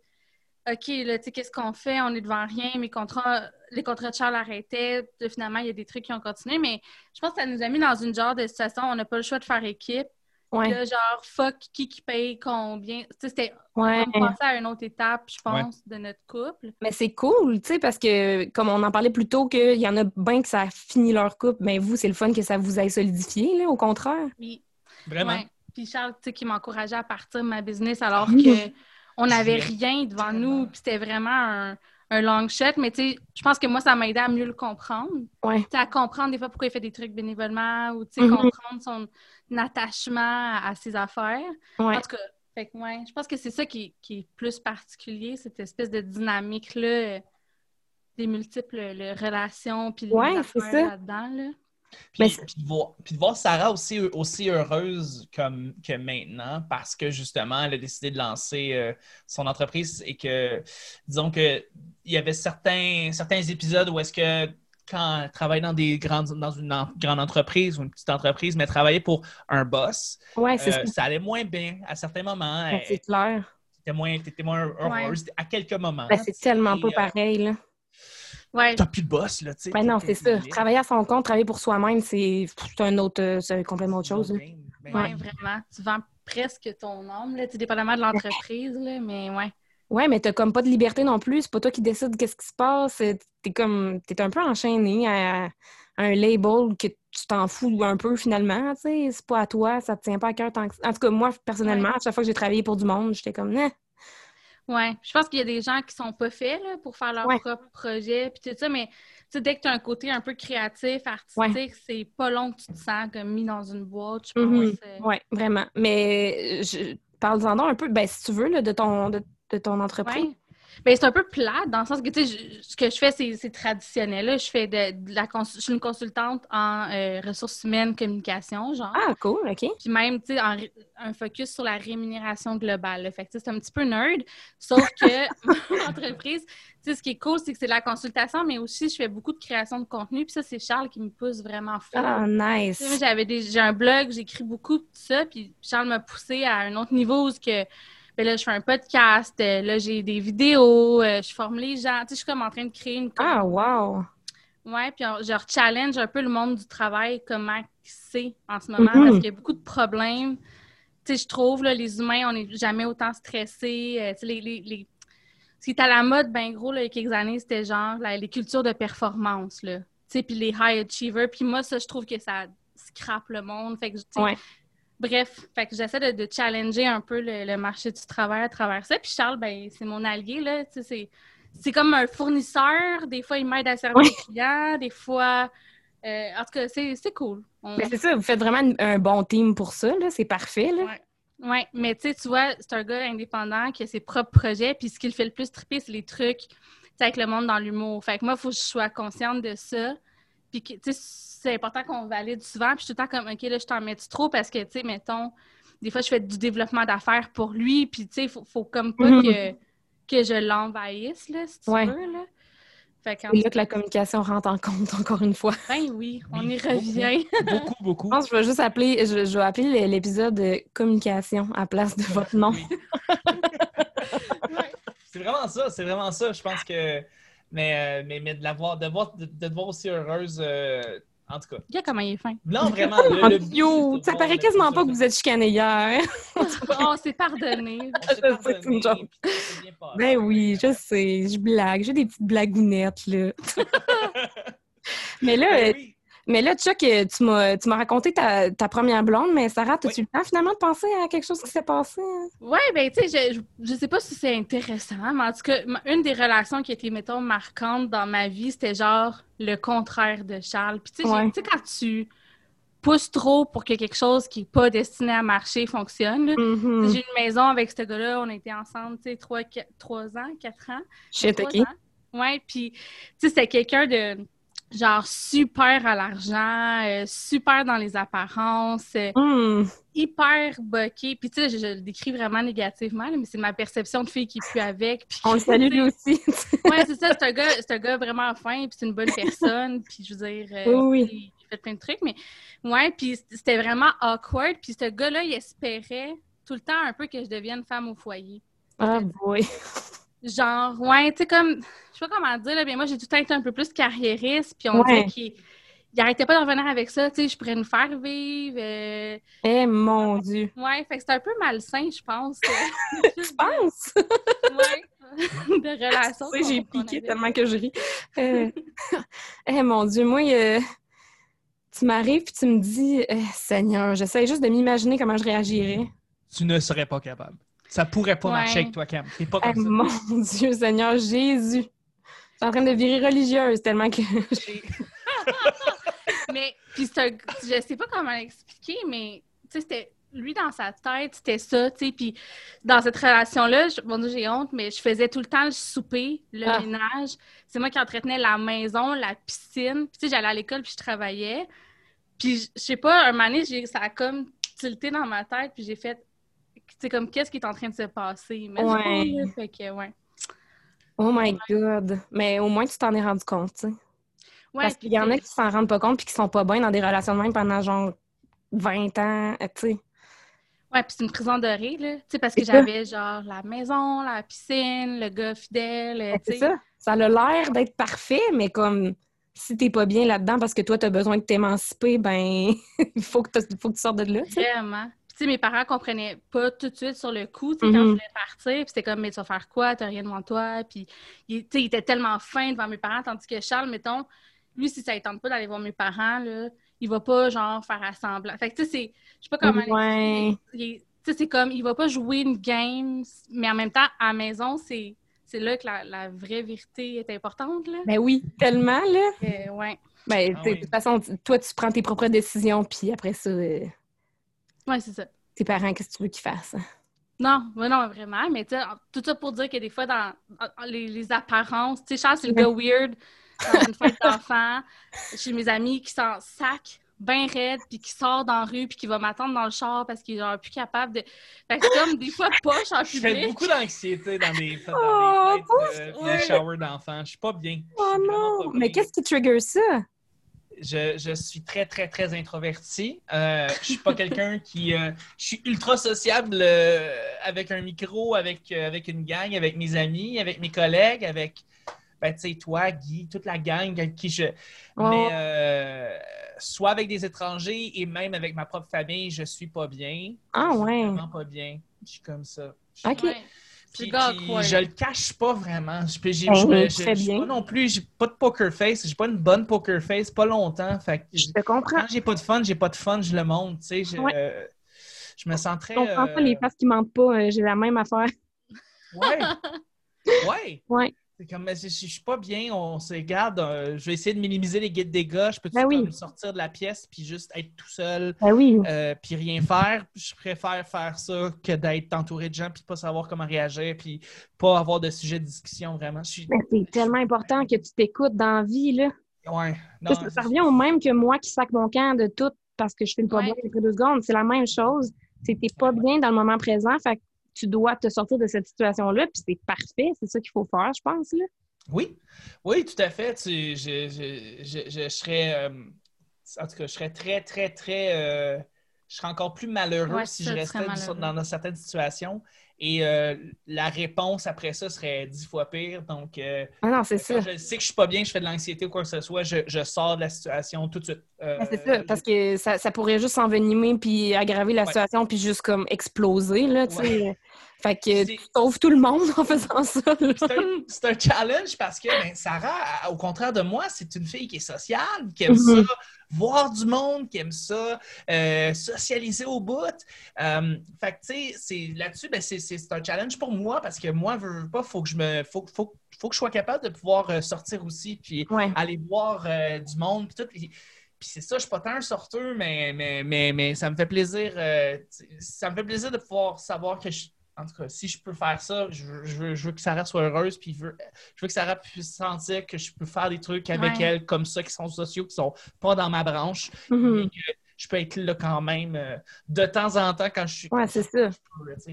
S3: OK, là, tu sais, qu'est-ce qu'on fait? On est devant rien, mes contrats, les contrats de Charles arrêtaient. Finalement, il y a des trucs qui ont continué, mais je pense que ça nous a mis dans une genre de situation où on n'a pas le choix de faire équipe.
S1: Ouais.
S3: Là, genre, fuck, qui qui paye combien? Tu sais, c'était.
S1: Ouais.
S3: On passait à une autre étape, je pense, de notre couple.
S1: Mais c'est cool, tu sais, parce que, comme on en parlait plus tôt, qu'il y en a bien que ça a fini leur couple, mais vous, c'est le fun que ça vous ait solidifié, là, au contraire.
S3: Puis,
S2: Vraiment.
S3: ouais. Puis Charles, tu sais, qui m'encourageait à partir de ma business alors
S1: Oui.
S3: que on n'avait rien devant nous, puis c'était vraiment un, un long shot. Mais tu sais, je pense que moi, ça m'a aidé à mieux le comprendre.
S1: Ouais.
S3: Tu sais, à comprendre des fois pourquoi il fait des trucs bénévolement ou tu sais,
S1: Mhm.
S3: comprendre son attachement à, à ses affaires.
S1: Ouais.
S3: En tout cas, fait que, ouais, je pense que c'est ça qui, est- qui est plus particulier, cette espèce de dynamique-là, des multiples relations, puis les
S1: Ouais,
S3: affaires
S1: ça.
S3: là-dedans. Là.
S2: Puis, puis de voir, puis de voir Sarah aussi, aussi heureuse comme, que maintenant parce que justement, elle a décidé de lancer euh, son entreprise et que, disons que il y avait certains, certains épisodes où est-ce que quand elle travaille dans, des grandes, dans une en- grande entreprise ou une petite entreprise, mais travaillait pour un boss,
S1: Ouais, c'est
S2: euh,
S1: ça.
S2: ça allait moins bien à certains moments.
S1: Ouais, C'est clair.
S2: était moins, t'étais moins heureuse à quelques moments.
S1: Ben, c'est tellement
S2: Et,
S1: pas
S2: euh,
S1: pareil, là.
S3: Ouais,
S2: T'as plus de boss, là, tu sais.
S1: Ben non, c'est ça. Travailler à son compte, travailler pour soi-même, c'est un autre, euh, c'est complètement autre chose.
S2: Ben,
S3: ouais, vraiment. Tu vends presque ton âme, là, dépendamment de l'entreprise, là, mais ouais.
S1: Ouais, mais t'as comme pas de liberté non plus. C'est pas toi qui décides qu'est-ce qui se passe. T'es comme, t'es un peu enchaîné à, un label que tu t'en fous un peu finalement. Tu sais, c'est pas à toi, ça te tient pas à cœur tant que. En tout cas, moi personnellement, à chaque fois que j'ai travaillé pour du monde, j'étais comme, nah.
S3: Ouais, je pense qu'il y a des gens qui sont pas faits là, pour faire leur
S1: Ouais.
S3: propre projet, puis tout ça, mais dès que tu as un côté un peu créatif, artistique, c'est pas long que tu te sens comme mis dans une boîte, je pense.
S1: Mhm.
S3: euh.
S1: Ouais, vraiment. Mais je parle-en un peu, ben si tu veux, là, de ton de, de ton entreprise?
S3: Ouais. Ben, c'est un peu plate dans le sens que tu sais, je- ce que je fais, c'est traditionnel. Là. Je fais de, de la je suis une consultante en euh, ressources humaines, communication, genre.
S1: Ah, cool, OK.
S3: Puis même, tu sais, un focus sur la rémunération globale. là. Fait que, tu sais, c'est un petit peu nerd. Sauf que mon entreprise, tu sais, ce qui est cool, c'est que c'est de la consultation, mais aussi, je fais beaucoup de création de contenu. Puis ça, c'est Charles qui me pousse vraiment fort.
S1: Ah, nice.
S3: J'avais j'ai un blog, j'écris beaucoup de ça, puis Charles m'a poussé à un autre niveau où ce que ben là, je fais un podcast, euh, là, j'ai des vidéos, euh, je forme les gens. Tu sais, je suis comme en train de créer une
S1: Ah, wow.
S3: Ouais, puis on- je challenge un peu le monde du travail, comment c'est en ce moment,
S1: Mhm.
S3: parce qu'il y a beaucoup de problèmes. Tu sais, je trouve, là, les humains, on n'est jamais autant stressés. Euh, tu sais, les, les, les- Ce qui est à la mode, ben gros, là, il y a quelques années, c'était genre là, les cultures de performance, là. Tu sais, puis les high achievers. Puis moi, ça, je trouve que ça scrape le monde. Fait que, tu sais,
S1: Ouais.
S3: Bref, fait que j'essaie de, de challenger un peu le, le marché du travail à travers ça. Puis Charles, ben, c'est mon allié, là. Tu sais, c'est, c'est comme un fournisseur. Des fois, il m'aide à servir les clients. Des fois... euh, en tout cas, c'est, c'est cool. On-
S1: Mais c'est ça, vous faites vraiment un bon team pour ça, là. C'est parfait, là.
S3: Ouais. Ouais, mais tu sais, tu vois, c'est un gars indépendant qui a ses propres projets, puis ce qui le fait le plus triper, c'est les trucs avec le monde dans l'humour. Fait que moi, il faut que je sois consciente de ça. Puis, que, tu sais, c'est important qu'on valide souvent. Puis, je suis tout le temps comme, OK, là, je t'en mets trop? Parce que, tu sais, mettons, des fois, je fais du développement d'affaires pour lui, puis, tu sais, il faut, faut comme pas
S1: Mhm.
S3: que, que je l'envahisse, là, si tu
S1: Ouais.
S3: veux, là. Fait
S1: C'est là que la communication rentre en compte, encore une fois.
S3: ben oui, on
S2: Oui,
S3: y
S2: beaucoup.
S3: revient.
S2: Beaucoup, beaucoup.
S1: Je pense que je vais juste appeler, je, je vais appeler l'épisode de communication à place de votre nom.
S2: Oui. c'est vraiment ça, c'est vraiment ça. Je pense que. Mais, euh, mais, mais de, la voir, de, voir, de, de te voir aussi heureuse, euh, en tout cas.
S3: Regarde comment il est fin.
S2: Non, vraiment. le- le but, c'est
S1: Yo,
S2: de
S1: ça paraît quasiment pas que vous êtes chicané hier.
S3: Oh, c'est pardonné.
S2: On s'est
S1: Je sais, c'est une
S2: pardonné,
S1: joke.
S2: s'est.
S1: Ben oui, je sais, je blague, j'ai des petites blagounettes, là. mais là,
S2: Ben oui.
S1: Mais là, Chuck, euh, tu m'as, tu m'as raconté ta, ta première blonde, mais Sarah, as-tu
S2: Oui.
S1: le temps finalement de penser à quelque chose qui s'est passé? hein?
S3: Ouais, ben, tu sais, je, je, je sais pas si c'est intéressant, mais en tout cas, une des relations qui a été, mettons, marquante dans ma vie, c'était genre le contraire de Charles. Puis, tu sais,
S1: Ouais.
S3: quand tu pousses trop pour que quelque chose qui est pas destiné à marcher fonctionne.
S1: Mhm.
S3: Sais, J'ai une maison avec ce gars-là, on été ensemble, tu sais, trois, ans, quatre ans.
S1: OK.
S3: ans. Ouais, puis, tu sais, c'était quelqu'un de genre super à l'argent, euh, super dans les apparences, euh,
S1: Hmm.
S3: hyper boqué. Puis, tu sais, je, je le décris vraiment négativement, là, mais c'est ma perception de fille qui est plus avec. Puis,
S1: On le salue lui aussi.
S3: ouais, c'est ça, c'est un, gars, c'est un gars vraiment fin, puis c'est une bonne personne. Puis, je veux dire, euh,
S1: Oui, oui.
S3: il fait plein de trucs, mais ouais, puis c'était vraiment awkward. Puis, ce gars-là, il espérait tout le temps un peu que je devienne femme au foyer.
S1: Ah boy.
S3: Genre, ouais, tu sais, comme, je sais pas comment dire, là, mais moi, j'ai tout le temps été un peu plus carriériste, puis on
S1: Ouais.
S3: dirait qu'il il arrêtait pas de revenir avec ça, tu sais, je pourrais nous faire vivre. euh,
S1: Eh mon Dieu.
S3: Ouais, fait que c'est un peu malsain, je pense.
S1: Tu penses?
S3: ouais, de relations.
S1: Tu sais, j'ai piqué
S3: avait.
S1: tellement que je ris. Euh, eh mon Dieu, moi, euh, tu m'arrives puis tu me dis, eh, Seigneur, j'essaie juste de m'imaginer comment je réagirais.
S2: Tu ne serais pas capable. Ça pourrait pas
S3: Ouais.
S2: marcher avec toi, Cam. Pas comme ça.
S1: mon Dieu, Seigneur Jésus. Je suis en train de virer religieuse tellement que.
S3: Mais, puis c'est un- je sais pas comment l'expliquer, mais, tu sais, c'était, lui, dans sa tête, c'était ça, tu sais, puis dans cette relation-là, je- bon, j'ai honte, mais je faisais tout le temps le souper, le
S1: Ah.
S3: ménage. C'est moi qui entretenais la maison, la piscine. Puis, tu sais, j'allais à l'école, puis je travaillais. Puis, je sais pas, un moment donné, ça a comme tilté dans ma tête, puis j'ai fait, sais, comme, qu'est-ce qui est en train de se passer? Mais
S1: Ouais.
S3: fait que, ouais.
S1: Oh my God. Mais au moins, tu t'en es rendu compte, tu sais.
S3: Ouais,
S1: Parce qu'il y en a qui s'en rendent pas compte puis qui sont pas bien dans des relations de même pendant genre 20 ans, euh, tu sais.
S3: Ouais, puis c'est une prison dorée, là. Tu sais, parce que j'avais genre la maison, la piscine, le gars fidèle, euh,
S1: C'est ça. Ça a l'air d'être parfait, mais comme si t'es pas bien là-dedans parce que toi, t'as besoin de t'émanciper, ben, il faut que, faut que tu sortes de là.
S3: Vraiment. Sais, mes parents comprenaient pas tout de suite sur le coup, tu sais, quand
S1: Mhm.
S3: je voulais partir. Puis c'était comme, mais tu vas faire quoi? T'as rien devant toi. Puis, il, tu sais, il était tellement fin devant mes parents, tandis que Charles, mettons, lui, si ça ne tente pas d'aller voir mes parents, là, il va pas, genre, faire assemblant. Fait que, tu sais, c'est... Je sais pas comment
S1: Ouais.
S3: Tu sais, c'est comme, il va pas jouer une game, mais en même temps, à la maison, c'est... C'est là que la, la vraie vérité est importante, là.
S1: Ben oui, tellement, là.
S3: Euh, ouais.
S1: Ben,
S2: Ah oui.
S1: de toute façon, toi, tu prends tes propres décisions, puis après ça, euh,
S3: Ouais, c'est ça.
S1: tes parents, qu'est-ce que tu veux qu'ils fassent?
S3: Non, mais non, vraiment. Mais tu sais, tout ça pour dire que des fois, dans dans les, les apparences, tu sais, Charles, c'est le gars weird dans une fête d'enfant, chez mes amis qui s'en sac bien raide, puis qui sort dans la rue, puis qui va m'attendre dans le char parce qu'il est plus capable de. Fait que c'est comme des fois poche en
S2: Je fais
S3: public.
S2: beaucoup d'anxiété dans des, dans
S1: Oh,
S2: des fêtes euh, puis
S3: ouais.
S2: des showers d'enfants. Je suis pas bien.
S1: Oh non! Mais qu'est-ce qui trigger ça?
S2: Je, je suis très, très, très introverti. Euh, je suis pas quelqu'un qui... euh, je suis ultra sociable euh, avec un micro, avec, euh, avec une gang, avec mes amis, avec mes collègues, avec, ben, tu sais, toi, Guy, toute la gang avec qui je...
S1: Oh.
S2: Mais soit avec des étrangers et même avec ma propre famille, je suis pas bien.
S1: Ah
S2: Je suis
S1: ouais.
S2: vraiment pas bien. Je suis comme ça. Je suis
S1: Ok.
S3: Ouais.
S2: Puis, je le cache pas vraiment. Je, puis j'ai-
S1: Ben,
S2: je je- je suis
S1: bien.
S2: pas non plus, j'ai pas de poker face, j'ai pas une bonne poker face, pas longtemps. Fait que
S1: Je te comprends.
S2: quand j'ai pas de fun, j'ai pas de fun, je le montre. Tu sais, je,
S1: Ouais.
S2: euh, je me sens très.
S1: Je comprends pas
S2: euh,
S1: les faces qui mentent pas. euh, J'ai la même affaire.
S2: Ouais. ouais.
S1: Ouais.
S2: C'est comme, mais je, je suis pas bien, on se garde. euh, je vais essayer de minimiser les guides dégâts. Je peux
S1: Ben oui.
S2: comme sortir de la pièce puis juste être tout seul
S1: Ben oui.
S2: euh, puis rien faire? Je préfère faire ça que d'être entouré de gens puis pas savoir comment réagir puis pas avoir de sujet de discussion vraiment. Suis...
S1: C'est tellement important que tu t'écoutes dans la vie, là.
S2: Ouais. Non,
S1: ça, ça revient au même que moi qui sac mon camp de tout parce que je file pas
S3: Ouais.
S1: bien après deux secondes. C'est la même chose. C'est t'es pas bien dans le moment présent, fait que tu dois te sortir de cette situation-là, puis c'est parfait. C'est ça qu'il faut faire, je pense, là.
S2: Oui, oui, tout à fait. Tu- je, je, je, je serais, euh, en tout cas, je serais très, très, très, euh, je serais encore plus malheureux
S3: Ouais,
S2: si je restais
S3: malheureux.
S2: dans, dans certaines situations. Et euh, la réponse après ça serait dix fois pire. Donc, euh,
S1: Ah non, c'est ça.
S2: je sais que je suis pas bien, je fais de l'anxiété ou quoi que ce soit, je, je sors de la situation tout de suite. Euh,
S1: Ben, c'est ça, parce que ça, ça pourrait juste s'envenimer puis aggraver la
S2: Ouais.
S1: situation puis juste comme exploser, là, tu sais. Fait que tu sauves tout le monde en faisant ça.
S2: C'est un, challenge parce que ben, Sarah, au contraire de moi, c'est une fille qui est sociale, qui aime
S1: Mhm.
S2: ça, voir du monde, qui aime ça, euh, socialiser au bout. Euh, fait que, tu sais, c'est- là-dessus, ben, c'est- un challenge pour moi parce que moi, veux, veux pas, faut que je me, faut, faut, faut que je sois capable de pouvoir euh, sortir aussi, puis
S1: Ouais.
S2: aller voir euh, du monde, puis tout. Puis, puis c'est ça, je suis pas tant un sorteur, mais, mais, mais, mais ça me fait plaisir. euh, ça me fait plaisir de pouvoir savoir que je. En tout cas, si je peux faire ça, je veux, je veux, je veux que Sarah soit heureuse, puis je veux, je veux que Sarah puisse sentir que je peux faire des trucs avec
S3: Ouais.
S2: elle comme ça, qui sont sociaux, qui sont pas dans ma branche,
S1: Mhm.
S2: mais que je peux être là quand même euh, de temps en temps quand je suis.
S1: Ouais, c'est ça.
S2: je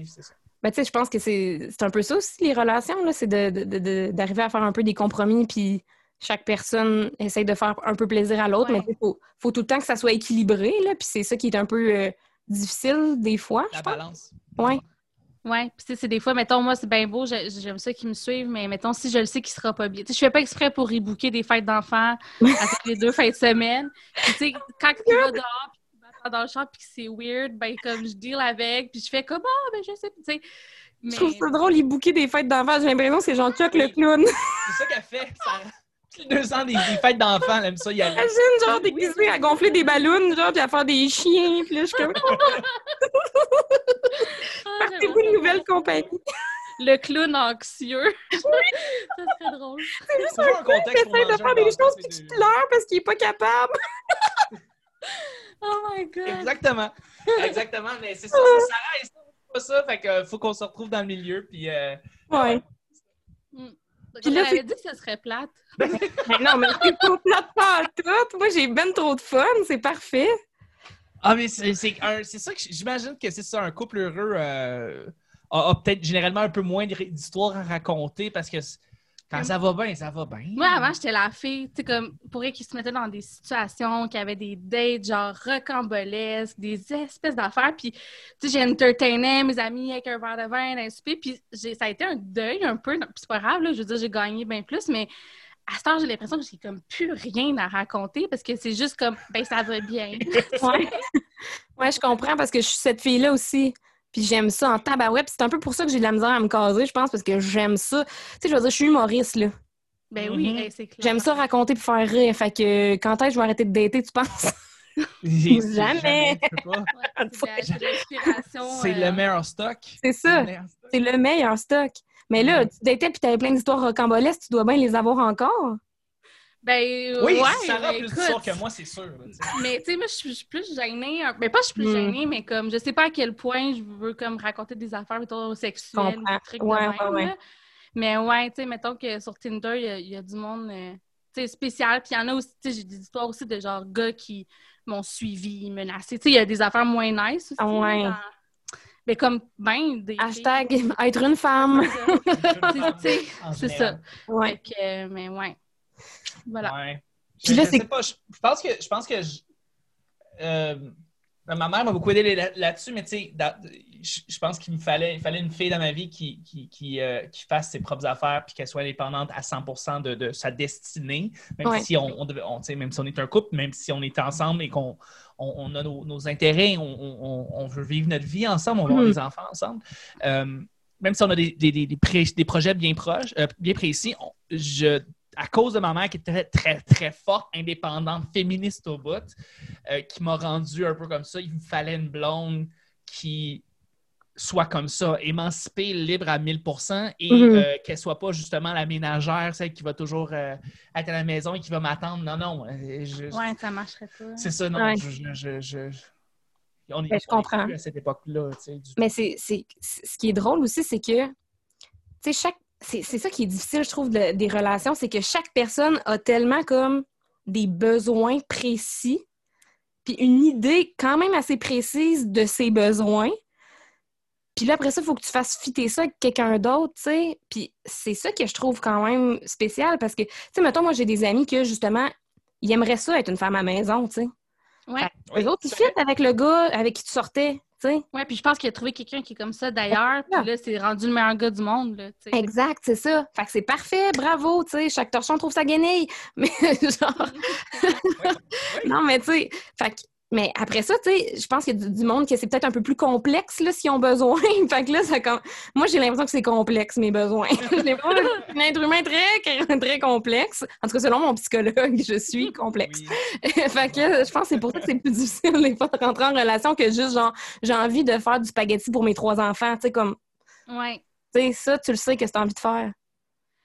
S2: c'est ça.
S1: Ben, tu sais, je pense que c'est un peu ça aussi, les relations, c'est de- de- de- de- d'arriver à faire un peu des compromis, puis chaque personne essaye de faire un peu plaisir à l'autre,
S3: Ouais.
S1: mais il faut, faut tout le temps que ça soit équilibré, là, puis c'est ça qui est un peu euh, difficile des fois, je
S2: La
S1: pense.
S2: balance.
S1: Ouais.
S3: Ouais, puis tu sais, c'est des fois, mettons, moi, c'est bien beau, j'ai- j'aime ça qu'ils me suivent, mais mettons, si je le sais qu'il sera pas bien. Tu sais, je fais pas exprès pour rebooker des fêtes d'enfants à toutes les deux fins de semaine. Puis, tu sais, quand tu vas dehors, puis tu m'attends dans le champ, puis que c'est weird, ben, comme je deal avec, puis je fais comme, ah, ben, je sais, tu sais. Mais...
S1: Je trouve ça drôle, il bouquait des fêtes d'enfants. J'ai l'impression que c'est genre Chuck le
S2: Oui.
S1: clown.
S2: C'est ça qu'elle fait. Ça... Tous les deux ans, des, des fêtes d'enfants, elle aime ça y aller.
S1: Imagine, genre,
S2: Oui,
S1: déguisé à gonfler des ballons, genre, puis à faire des chiens. Puis là, je suis comme,
S3: Ah,
S1: partez-vous une nouvelle compagnie.
S3: Le clown anxieux. ça serait drôle.
S2: Toujours un contexte pour
S1: Essaye de faire
S2: un
S1: des choses,
S2: c'est
S1: puis tu
S2: de-
S1: pleures parce qu'il est pas capable.
S3: Oh my god.
S2: Exactement. Exactement. Mais c'est ça, c'est Sarah et ça, c'est pas ça. Fait que euh, faut qu'on se retrouve dans le milieu. Puis, euh,
S1: Ouais.
S3: Donc,
S1: Puis là,
S3: avait dit que ce serait plate.
S1: Mais non, mais c'est pas plate pas à tout. Moi, j'ai ben trop de fun. C'est parfait.
S2: Ah, mais c'est c'est un- c'est ça que j'imagine que c'est ça. Un couple heureux euh, a, a peut-être généralement un peu moins d'histoires à raconter parce que quand ça va bien, ça va bien.
S3: Moi, avant, j'étais la fille, tu sais, comme, pour qui se mettait dans des situations, qui avait des dates, genre, rocambolesques, des espèces d'affaires, puis, tu sais, j'entertainais mes amis avec un verre de vin, un souper, puis j'ai- ça a été un deuil un peu, puis c'est pas grave, là, je veux dire, j'ai gagné bien plus, mais à ce temps, j'ai l'impression que j'ai comme plus rien à raconter, parce que c'est juste comme, ben, ça va bien.
S1: Ouais. ouais, je comprends parce que je suis cette fille-là aussi. Puis j'aime ça en tabarouette. Puis c'est un peu pour ça que j'ai de la misère à me caser, je pense, parce que j'aime ça. Tu sais, je veux dire, je suis humoriste, là.
S3: Ben oui,
S2: Mhm.
S3: hey, c'est clair.
S1: J'aime ça raconter puis faire rire. Fait que quand est-ce que je vais arrêter de dater, tu penses? Jamais.
S3: c'est. C'est euh,
S2: le meilleur stock.
S1: C'est ça.
S2: le meilleur stock.
S1: C'est le meilleur stock. Mais là,
S2: Mhm.
S1: tu datais puis t'avais plein d'histoires rocambolesques, tu dois bien les avoir encore.
S3: Ben,
S2: Oui,
S3: ouais,
S2: Sarah a plus
S3: écoute,
S2: d'histoires que moi, c'est sûr. là, tu sais.
S3: Mais tu sais, moi, je suis- plus gênée. Mais pas je suis plus
S1: Hmm.
S3: gênée, mais comme je sais pas à quel point je veux comme raconter des affaires mettons, sexuelles des trucs de
S1: Ouais,
S3: même,
S1: ouais, ouais.
S3: Mais ouais, tu sais, mettons que sur Tinder, il y a- il y, a du monde euh, tu sais, spécial. Puis il y en a aussi, tu sais, j'ai des histoires aussi de genre gars qui m'ont suivi, menacé. Tu sais, il y a des affaires moins nice aussi.
S1: Ah ouais.
S3: dans- Mais comme, ben, des.
S1: Hashtag être une femme.
S3: Tu sais,
S2: En
S3: c'est ça.
S1: Ouais.
S3: Euh, mais ouais. Voilà.
S2: Ouais.
S1: Puis
S2: Je-
S1: là,
S2: je
S1: c'est-
S2: sais pas, je, je pense que je pense que je- euh, ma mère m'a beaucoup aidé là- là-dessus, mais tu sais, je, pense qu'il me fallait, il fallait une fille dans ma vie qui, qui, qui, euh, qui fasse ses propres affaires puis qu'elle soit indépendante à 100 de, de sa destinée. Même
S1: Ouais.
S2: si on, on même si on est un couple, même si on est ensemble et qu'on on, on a nos, nos intérêts, on, veut vivre notre vie ensemble, on va avoir
S1: Mhm.
S2: des enfants ensemble. Euh, même si on a des, des, des, des projets bien proches, euh, bien précis, on- je, à cause de ma mère qui est très, très, très forte, indépendante, féministe au bout, euh, qui m'a rendu un peu comme ça, il me fallait une blonde qui soit comme ça, émancipée, libre à 1000% et
S1: Mhm.
S2: euh, qu'elle soit pas justement la ménagère, celle qui va toujours euh, être à la maison et qui va m'attendre. Non, non. euh, je-
S3: Ouais, ça marcherait pas.
S2: C'est ça, non.
S1: Ouais.
S2: Je, je, je, je- On est,
S1: Ben, je
S2: on est
S1: comprends.
S2: plus à cette époque-là. tu sais, du-
S1: Mais c'est, c'est, c'est- ce qui est drôle aussi, c'est que, tu sais, chaque. C'est, ça qui est difficile, je trouve, de- des relations, c'est que chaque personne a tellement comme des besoins précis, puis une idée quand même assez précise de ses besoins. Puis là, après ça, il faut que tu fasses fitter ça avec quelqu'un d'autre, tu sais. Puis c'est ça que je trouve quand même spécial parce que, tu sais, mettons, moi, j'ai des amis que, justement, ils aimeraient ça être une femme à maison, tu sais.
S3: Ouais.
S2: Oui,
S1: autres, ils
S2: tout à fait.
S1: fit avec le gars avec qui tu sortais,
S3: Ouais, puis je pense qu'il a trouvé quelqu'un qui est comme ça d'ailleurs, puis là, c'est rendu le meilleur gars du monde, là.
S1: Exact, c'est ça. Fait que c'est parfait, bravo, tu sais, chaque torchon trouve sa guenille. Mais genre, non, mais tu sais, fait que- mais après ça, tu sais, je pense qu'il y a du, du monde que c'est peut-être un peu plus complexe, là, s'ils ont besoin. fait que là, ça comme... Moi, j'ai l'impression que c'est complexe, mes besoins. J'ai pas un être humain très, très complexe. En tout cas, selon mon psychologue, je suis complexe.
S2: Oui.
S1: fait que là, je pense que c'est pour ça que c'est plus difficile des fois de rentrer en relation que juste genre, j'ai envie de faire du spaghetti pour mes trois enfants. Tu sais, comme,
S3: Ouais,
S1: tu sais, ça, tu le sais que tu as envie de faire.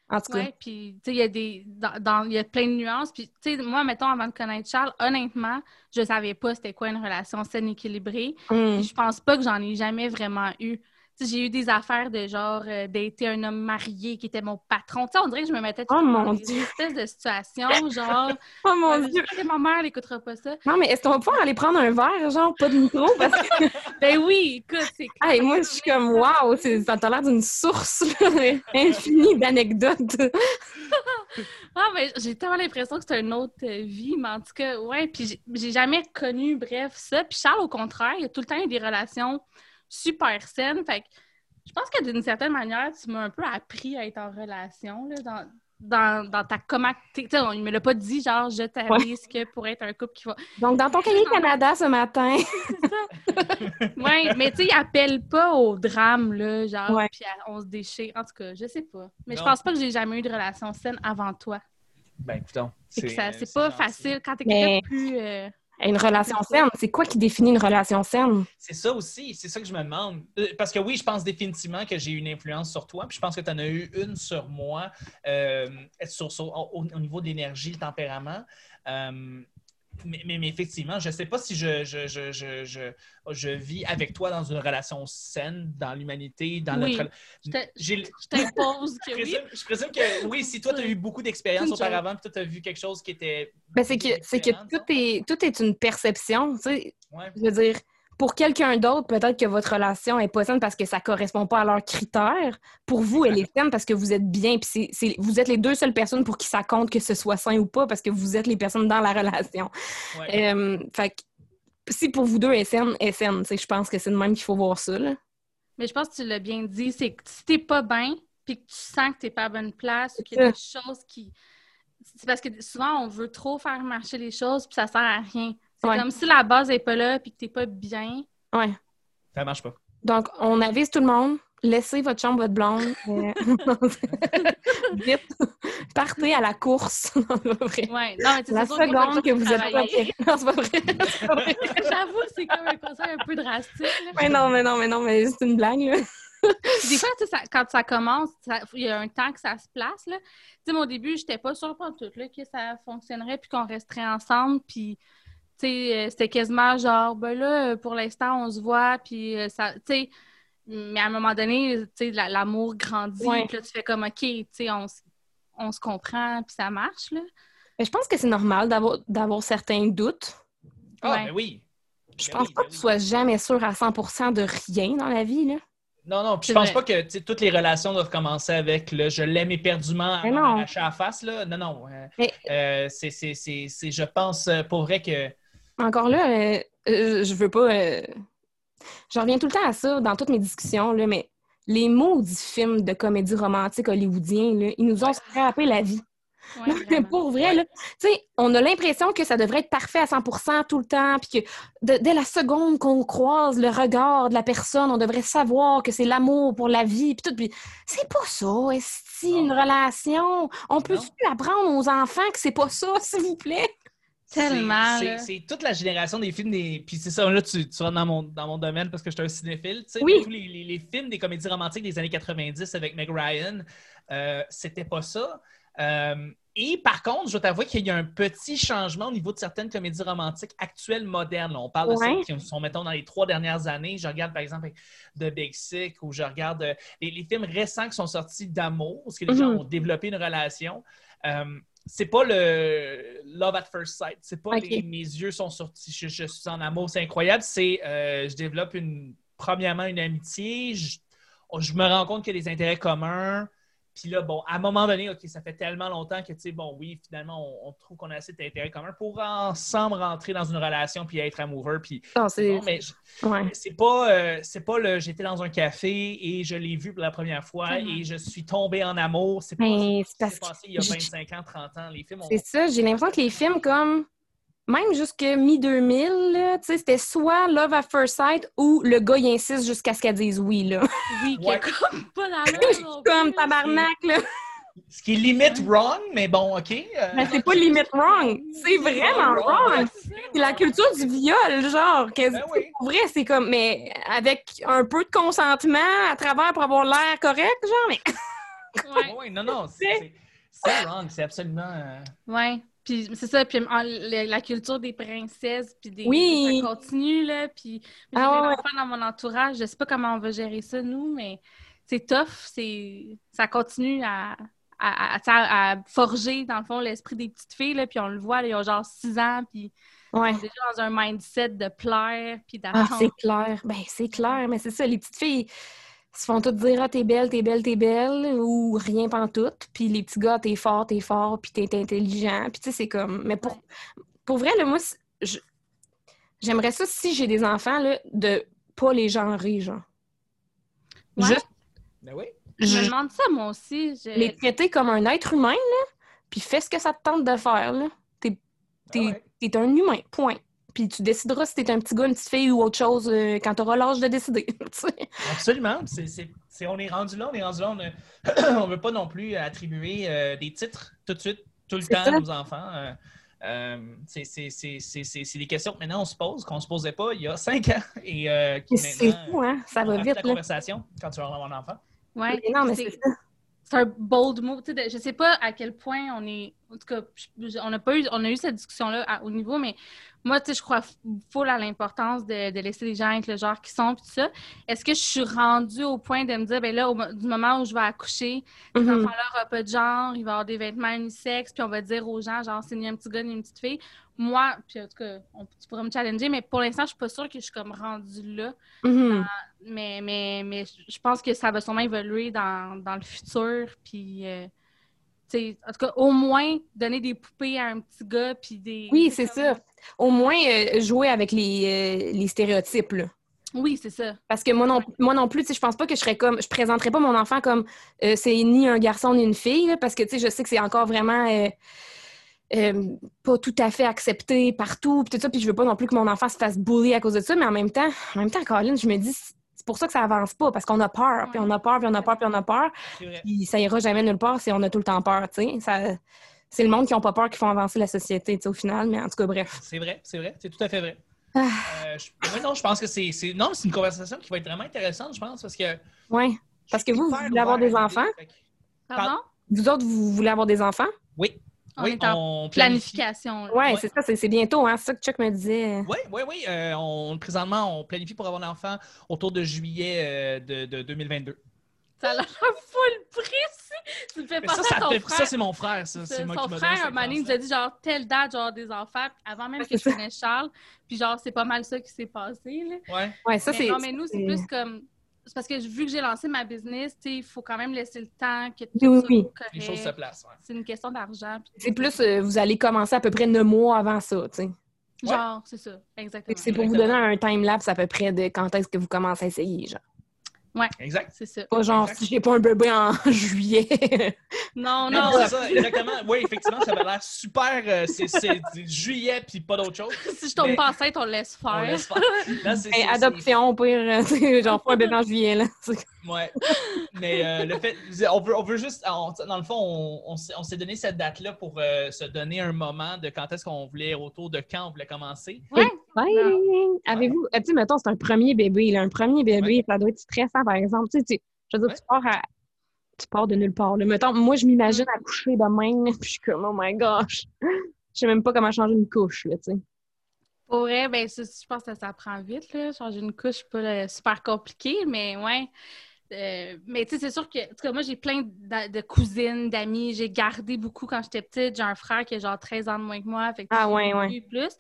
S1: En tout cas.
S3: ouais, puis tu sais, il y a des, dans, y a plein de nuances, puis tu sais, moi, mettons, avant de connaître Charles, honnêtement, je savais pas c'était quoi une relation saine équilibrée, puis je pense pas que j'en ai jamais vraiment eu. J'ai eu des affaires de genre euh, dater un homme marié qui était mon patron. Tu sais, on dirait que je me mettais
S1: Oh, mon
S3: dans des
S1: Dieu.
S3: espèces de situations, genre,
S1: Oh mon
S3: euh,
S1: Dieu!
S3: ma mère n'écoutera pas ça.
S1: Non, mais est-ce qu'on va pouvoir aller prendre un verre, genre, pas de micro? Parce que,
S3: Ben oui, écoute, c'est
S1: hey, moi, je suis comme, ça a l'air d'une source là, infinie d'anecdotes.
S3: Ah, mais j'ai tellement l'impression que c'est une autre euh, vie, mais en tout cas, ouais, puis j'ai- jamais connu, bref, ça. Puis Charles, au contraire, il a tout le temps eu des relations super saines, fait que Je pense que d'une certaine manière, tu m'as un peu appris à être en relation, là, dans, dans, dans ta comment tu sais, on- il me l'a pas dit genre je t'arrisque pour être un couple qui va
S1: Donc, dans ton cahier Canada ce matin,
S3: ouais mais tu sais il appelle pas au drame là genre puis à- on se déchire. En tout cas je sais pas. Mais je pense pas que j'ai jamais eu de relation saine avant toi.
S2: Ben, écoutons.
S3: c'est que ça c'est pas
S2: gentil.
S3: facile quand t'es
S1: Mais-
S3: quelqu'un plus euh,
S1: une relation saine, c'est quoi qui définit une relation saine?
S2: C'est ça aussi, c'est ça que je me demande. Euh, Parce que oui, je pense définitivement que j'ai eu une influence sur toi, puis je pense que tu en as eu une sur moi, euh, sur, au niveau de l'énergie, le tempérament. Euh, mais, mais- mais effectivement, je ne sais pas si je, je, je, je, je, je vis avec toi dans une relation saine, dans l'humanité, dans
S3: Oui.
S2: notre.
S3: je t'impose que oui
S2: je présume que oui, si toi, tu as eu beaucoup d'expérience auparavant, puis toi, tu as vu quelque chose qui était.
S1: Ben, c'est que, c'est que tout est, tout est une perception. Tu sais,
S2: Ouais.
S1: je veux dire, pour quelqu'un d'autre, peut-être que votre relation est pas saine parce que ça correspond pas à leurs critères. Pour vous, elle est saine parce que vous êtes bien. Puis c'est, c'est- vous êtes les deux seules personnes pour qui ça compte que ce soit sain ou pas parce que vous êtes les personnes dans la relation.
S2: Ouais.
S1: Euh, fait que si pour vous deux, elle est saine, elle est saine. Je pense que c'est de même qu'il faut voir ça. Là.
S3: Mais je pense que tu l'as bien dit, c'est que si t'es pas bien, puis que tu sens que t'es pas à bonne place, ou qu'il y a des choses qui... C'est parce que souvent, on veut trop faire marcher les choses, puis ça sert à rien. C'est
S1: Ouais.
S3: comme si la base est pas là, puis que t'es pas bien.
S1: Ouais.
S2: Ça marche pas.
S1: Donc, on avise tout le monde. Laissez votre chambre, votre blonde. Euh, Vite. Partez à la course. Non.
S3: Ouais. Non, mais
S1: La seconde que vous êtes pas. Non, c'est pas vrai.
S3: J'avoue, c'est comme un conseil un peu drastique. là.
S1: Mais non, mais non, mais non, mais c'est une blague. Là.
S3: Des fois, tu sais, ça- quand ça commence, ça- il y a un temps que ça se place. Là. Tu sais, moi, au début, j'étais pas sûre pas tout là, que ça fonctionnerait puis qu'on resterait ensemble. Puis, c'était quasiment genre, ben là, euh, pour l'instant, on se voit. Puis, euh, ça, tu sais, mais à un moment donné, tu sais, la- l'amour grandit.
S1: Ouais.
S3: Puis là, tu fais comme, OK, tu sais, on, on se comprend, puis ça marche, là.
S1: Mais je pense que c'est normal d'avoir d'avoir certains doutes.
S2: Ah,
S3: Ouais.
S2: ben oui.
S1: Je
S2: Ben
S1: pense
S2: oui,
S1: pas
S2: ben
S1: que tu sois jamais sûr à 100% de rien dans la vie. Là.
S2: Non, non, puis je pense
S3: vrai.
S2: pas que tu sais, toutes les relations doivent commencer avec le je l'aime éperdument à la face. Là. Non, non. euh,
S1: Mais-
S2: euh, c'est, c'est, c'est, c'est- je pense euh, pour vrai que.
S1: Encore là, euh, euh, je veux pas. euh, Je reviens tout le temps à ça dans toutes mes discussions, là, mais les maudits films de comédie romantique hollywoodiens, là, ils nous ont
S2: Ouais.
S1: scrappé la vie.
S3: Ouais,
S1: Non, mais
S3: vraiment.
S1: pour vrai, là, tu sais, on a l'impression que ça devrait être parfait à 100% tout le temps, puis que de- dès la seconde qu'on croise le regard de la personne, on devrait savoir que c'est l'amour pour la vie, puis tout. Puis c'est pas ça, est une relation? On peut
S2: Non.
S1: apprendre aux enfants que c'est pas ça, s'il vous plaît?
S3: Tellement,
S2: C'est, toute la génération des films des. Puis c'est ça, là, tu, tu rentres dans mon, dans mon domaine parce que je suis un cinéphile. Tu sais,
S1: Oui.
S2: tous les, les- les films des comédies romantiques des années 90 avec Meg Ryan, euh, c'était pas ça. Euh, et par contre, je dois t'avouer qu'il y a un petit changement au niveau de certaines comédies romantiques actuelles, modernes. On parle de celles qui sont, mettons, dans les trois dernières années. Je regarde, par exemple, The Big Sick ou je regarde euh, les, les films récents qui sont sortis d'amour, parce que les gens
S1: Mhm.
S2: ont développé une relation. Euh, c'est pas le Love at First Sight. C'est pas les- mes yeux sont sortis, je, je suis en amour, c'est incroyable. C'est euh, je développe une premièrement une amitié, je, je me rends compte qu'il y a des intérêts communs. Puis là, bon, à un moment donné, OK, ça fait tellement longtemps que, tu sais, bon, oui, finalement, on, on trouve qu'on a assez d'intérêts communs pour ensemble rentrer dans une relation puis être amoureux. Puis,
S1: Non, c'est.
S2: bon, mais
S1: Ouais.
S2: c'est pas, euh, c'est pas le j'étais dans un café et je l'ai vu pour la première fois et je suis tombé en amour. C'est pas
S1: c'est
S2: passé il y a
S1: je-
S2: 25 ans, 30 ans. Les films ont.
S1: C'est ça, j'ai l'impression que les films comme même jusque mi-2000, là, tu sais, c'était soit Love at First Sight ou le gars il insiste jusqu'à ce qu'elle dise oui là.
S3: Oui, qui
S2: Ouais.
S3: est comme pas non
S1: Comme tabarnak là.
S2: Ce qui est limite wrong, mais bon, OK. euh,
S1: Mais c'est pas limite wrong, c'est vraiment wrong. C'est la culture du viol, genre. quasi-
S2: Ben oui.
S1: Pour vrai, c'est comme, mais avec un peu de consentement à travers pour avoir l'air correct, genre, mais
S3: Ouais.
S2: Oui, non, non, c'est c'est- c'est wrong, c'est absolument. euh,
S3: Ouais. Puis c'est ça, puis en- la, la culture des princesses, puis des...
S1: Oui.
S3: Ça continue, là, puis j'ai
S1: Ah ouais.
S3: dans mon entourage, je sais pas comment on va gérer ça, nous, mais c'est tough, c'est... Ça continue à... À, à- à- à forger, dans le fond, l'esprit des petites filles, là, puis on le voit, là, ils ont genre 6 ans, puis
S1: ouais.
S3: ils sont déjà dans un mindset de plaire, puis
S1: Ah,
S3: d'attendre.
S1: c'est clair. Ben, c'est clair, mais c'est ça, les petites filles se font toutes dire Ah, t'es belle, t'es belle, t'es belle, ou rien pantoute. Puis les petits gars, t'es fort, t'es fort, puis t'es intelligent. Puis tu sais, c'est comme. Mais pour, pour vrai, là, moi, j'aimerais ça, si j'ai des enfants, là, de pas les genrer, genre.
S3: Ouais.
S1: Juste
S2: Ben oui.
S3: Je me demande ça, moi aussi. Je-
S1: les traiter comme un être humain, là, puis fais ce que ça te tente de faire, là. T'es
S2: Ah ouais.
S1: t'es un humain, point. Puis tu décideras si t'es un petit gars, une petite fille ou autre chose euh, quand t'auras l'âge de décider. tu.
S2: Absolument. On est rendu là, on est rendu là. On ne veut pas non plus attribuer euh, des titres tout de suite, tout le temps
S1: ça.
S2: à nos enfants. Euh, euh, c'est, des questions que maintenant on se pose, qu'on ne se posait pas il y a cinq ans. Et euh, qui
S1: C'est
S2: maintenant,
S1: fou, hein? Ça va vite,
S2: la
S1: là.
S2: conversation quand tu vas avoir un enfant.
S3: Ouais,
S1: Mais non, mais
S3: c'est-
S1: c'est ça.
S3: c'est un bold move. Tu je sais pas à quel point on est. En tout cas, je- on a pas eu, on a eu cette discussion-là à- au niveau, mais moi, tu sais, je crois full à l'importance de, de laisser les gens être le genre qu'ils sont, puis tout ça. Est-ce que je suis rendue au point de me dire, ben là, au du moment où je vais accoucher, cet
S1: Mhm.
S3: enfant-là aura pas de genre, il va avoir des vêtements unisexes, puis on va dire aux gens, genre, c'est ni un petit gars ni une petite fille. Moi, puis en tout cas, on- tu pourrais me challenger, mais pour l'instant, je suis pas sûre que je suis comme rendue là.
S1: Mhm.
S3: Mais, mais, mais je pense que ça va sûrement évoluer dans, dans le futur. Puis, euh, en tout cas, au moins, donner des poupées à un petit gars. Puis des.
S1: Oui, c'est
S3: comme-
S1: ça. Au moins, euh, jouer avec les, euh, les stéréotypes, là.
S3: Oui, c'est ça.
S1: Parce que moi non, moi non plus, je pense pas que je serais comme. Je présenterais pas mon enfant comme euh, c'est ni un garçon ni une fille, là, parce que je sais que c'est encore vraiment pas tout à fait accepté partout, puis tout ça, puis je veux pas non plus que mon enfant se fasse bully à cause de ça, mais en même temps, en même temps, Caroline, je me dis, pour ça que ça avance pas, parce qu'on a peur, puis on a peur, puis on a peur, puis on a peur, puis ça ira jamais nulle part si on a tout le temps peur, tu sais. Ça, c'est le monde qui ont pas peur qui font avancer la société, tu sais, au final, mais en tout cas, bref.
S2: C'est vrai, c'est vrai, c'est tout à fait vrai.
S1: Ah.
S2: Euh, je, non, je pense que c'est, c'est- non, c'est une conversation qui va être vraiment intéressante, je pense, parce que.
S1: Ouais. Parce que vous, vous voulez avoir des enfants?
S3: Pardon?
S1: Vous autres, vous voulez avoir des enfants?
S2: Oui,
S3: On
S2: oui,
S3: est en
S2: on planifie.
S3: planification. là.
S1: Ouais, c'est ça, c'est c'est bientôt, hein. C'est ça que Chuck me disait.
S2: Oui, oui, oui. euh, on, présentement, on planifie pour avoir un enfant autour de juillet euh, de, de 2022.
S3: Ça a l'air full précis. Tu me fais penser
S2: ça,
S3: à ton
S2: fait-
S3: frère.
S2: ça, c'est mon frère. Ça,
S3: C'est
S2: c'est moi
S3: son
S2: qui
S3: frère, un moment nous a dit genre telle date, genre des enfants, avant même
S1: Ouais,
S3: que je connaisse Charles. Puis genre, c'est pas mal ça qui s'est passé. Là.
S2: Ouais.
S1: Ouais, ça,
S3: mais
S1: c'est.
S3: non, mais nous, c'est
S1: c'est-
S3: plus comme. C'est parce que vu que j'ai lancé ma business, tu sais, il faut quand même laisser le temps que tout
S1: Oui, oui,
S3: correct.
S2: Les choses se placent. ouais.
S3: C'est une question d'argent.
S1: C'est plus, euh, vous allez commencer à peu près neuf mois avant ça, tu sais.
S3: Genre, c'est ça, exactement.
S1: C'est pour vous donner un time-lapse à peu près de quand est-ce que vous commencez à essayer, genre.
S2: Exact.
S3: C'est ça.
S1: Pas genre,
S2: Exact.
S1: si j'ai pas un bébé en juillet.
S3: Non,
S2: Non,
S3: non,
S2: c'est ça, exactement. Oui, effectivement, ça avait l'air super. euh, c'est, juillet puis pas d'autre chose.
S3: si je tombe
S2: Mais-
S3: pas enceinte, on le laisse faire.
S2: On laisse faire. Là,
S1: Hey, adoption, au pire, euh, genre, pas un bébé en juillet, là.
S2: Ouais. Mais euh, le fait. On veut, on veut juste. on- dans le fond, on, on s'est, on s'est donné cette date-là pour euh, se donner un moment de quand est-ce qu'on voulait, autour de quand on voulait commencer.
S3: Ouais.
S1: Ouais. Avez-vous, euh, tu sais, mettons, c'est un premier bébé, là. Un premier bébé, ça doit être stressant, par exemple. Tu sais, tu- je veux dire,
S2: Ouais.
S1: tu pars à. Tu pars de nulle part. Là. Mettons, moi, je m'imagine accoucher de même, là, puis je suis comme, oh my gosh. Je sais même pas comment changer une couche, là, tu sais.
S3: Pour vrai, ben, je pense que ça prend vite, là. Changer une couche, c'est pas euh, super compliqué, mais ouais. Euh, mais tu sais, c'est sûr que, en tout cas, moi, j'ai plein de, de cousines, d'amis. J'ai gardé beaucoup quand j'étais petite. J'ai un frère qui a genre 13 ans de moins que moi. Fait que
S1: Ah, ouais, ouais.
S3: plus.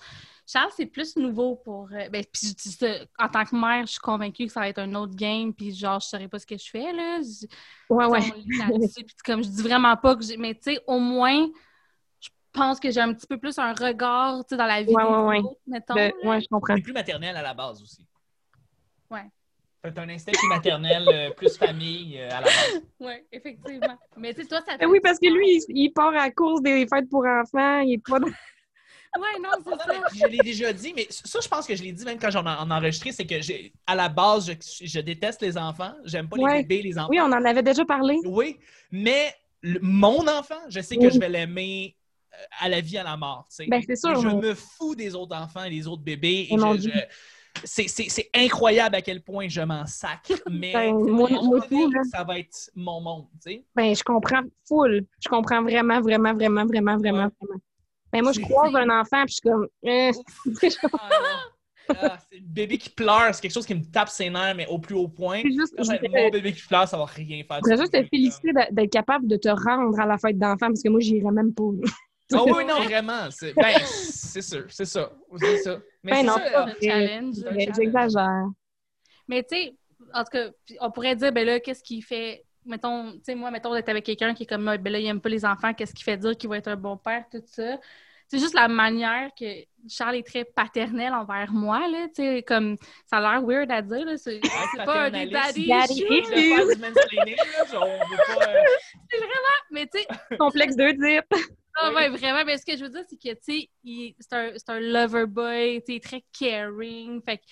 S3: Charles, c'est plus nouveau pour. euh, ben, puis en tant que mère, je suis convaincue que ça va être un autre game. Puis genre, je saurais pas ce que je fais, là. Je-
S1: Ouais, ouais.
S3: puis comme je dis vraiment pas que j'ai. Mais tu sais, au moins, je pense que j'ai un petit peu plus un regard, tu sais, dans la vie
S1: Ouais,
S3: des
S1: ouais, ouais.
S3: autres, mettons.
S1: Ben, ouais, je comprends.
S2: C'est plus maternel à la base aussi.
S3: Ouais.
S2: Fait un instinct plus maternel, euh, plus famille euh, à la base.
S3: Oui, effectivement. Mais tu sais, toi, ça fait.
S1: Ben oui, parce que lui, il, il part à la course des fêtes pour enfants. Il est pas
S3: Ouais, non, c'est ça.
S2: je l'ai déjà dit, mais ça, je pense que je l'ai dit même quand j'en ai en enregistré, c'est que j'ai, à la base, je, je déteste les enfants. J'aime pas
S1: Ouais.
S2: les bébés, les enfants.
S1: Oui, on en avait déjà parlé.
S2: Oui, mais le- mon enfant, je sais que
S1: Oui.
S2: je vais l'aimer euh, à la vie, à la mort. tu sais.
S1: Ben, c'est sûr,
S2: Je me fous des autres enfants et des autres bébés. Et je- je- c'est, c'est- c'est incroyable à quel point je m'en sac. Mais
S1: Ben, moi- moi
S2: ça va être mon monde. tu sais.
S1: Ben, je comprends full. Je comprends vraiment, vraiment, vraiment, vraiment, vraiment,
S2: Ouais.
S1: vraiment. Ben, moi, je
S2: C'est-
S1: croise un enfant, puis je suis comme. euh,
S2: Ah, non. Ah, c'est le bébé qui pleure, c'est quelque chose qui me tape ses nerfs, mais au plus haut point.
S1: c'est juste,
S2: Quand
S1: je
S2: mon bébé qui pleure, ça va rien faire.
S1: je voudrais juste te féliciter d'être capable de te rendre à la fête d'enfant, parce que moi, j'irais même pas.
S2: Oh oui, non, vraiment. C'est ben, c'est sûr, c'est ça. C'est ça. Mais
S1: Ben
S2: c'est
S1: non, pas
S2: euh, c'est un
S1: Mais
S2: challenge.
S1: J'exagère.
S3: Mais tu sais, en tout cas, on pourrait dire, ben là, qu'est-ce qui fait. Mettons, tu sais, moi, mettons, d'être avec quelqu'un qui est comme, ben là, il aime pas les enfants, qu'est-ce qui fait dire qu'il va être un bon père, tout ça. c'est juste la manière que Charles est très paternel envers moi, là, tu sais, comme, ça a l'air weird à dire, là, c'est c'est pas un des daddy
S1: Daddy
S3: issues,
S2: euh,
S3: c'est vraiment, mais tu sais,
S1: Complexe de dire.
S3: Ah
S2: Oui.
S3: ouais, vraiment. Mais ce que je veux dire, c'est que, tu sais, il- c'est un, c'est un lover boy, tu sais, très caring. Fait que,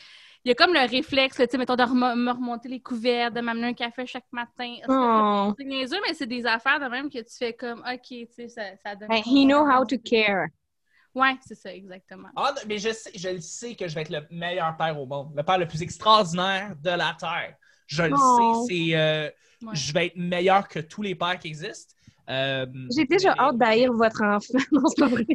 S3: il y a comme le réflexe, tu sais, mettons, de remo- me remonter les couverts, de m'amener un café chaque matin.
S1: Oh.
S3: C'est niaiseux, mais c'est des affaires de même que tu fais comme, OK, tu sais, ça, ça donne...
S1: Ben, he know how to care.
S3: Ouais, c'est ça, exactement.
S2: Ah, mais je, sais, je le sais que je vais être le meilleur père au monde, le père le plus extraordinaire de la Terre. Je le
S1: Oh.
S2: sais, c'est, euh,
S3: Ouais.
S2: je vais être meilleur que tous les pères qui existent. Euh,
S1: J'ai déjà
S2: mais-
S1: hâte d'haïr votre enfant. Non, c'est pas vrai.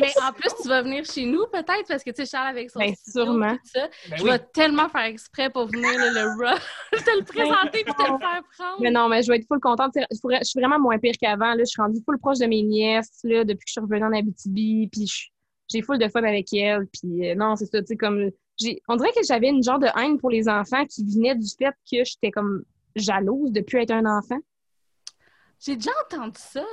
S2: mais
S3: en plus, tu vas venir chez nous, peut-être, parce que, tu sais, Charles, avec son
S1: Ben,
S3: studio,
S1: sûrement.
S3: tout ça,
S2: Ben
S3: je
S2: oui.
S3: vais tellement faire exprès pour venir, là, le rough, te le présenter puis te le faire prendre.
S1: Mais non, mais je vais être full contente. Je pourrais- je suis vraiment moins pire qu'avant. là. Je suis rendue full proche de mes nièces là, depuis que je suis revenue en Abitibi. Puis je- j'ai full de fun avec elles. Puis euh, non, c'est ça. Tu sais, comme j'ai, on dirait que j'avais une genre de haine pour les enfants qui venait du fait que j'étais comme jalouse de plus être un enfant.
S3: J'ai déjà entendu ça.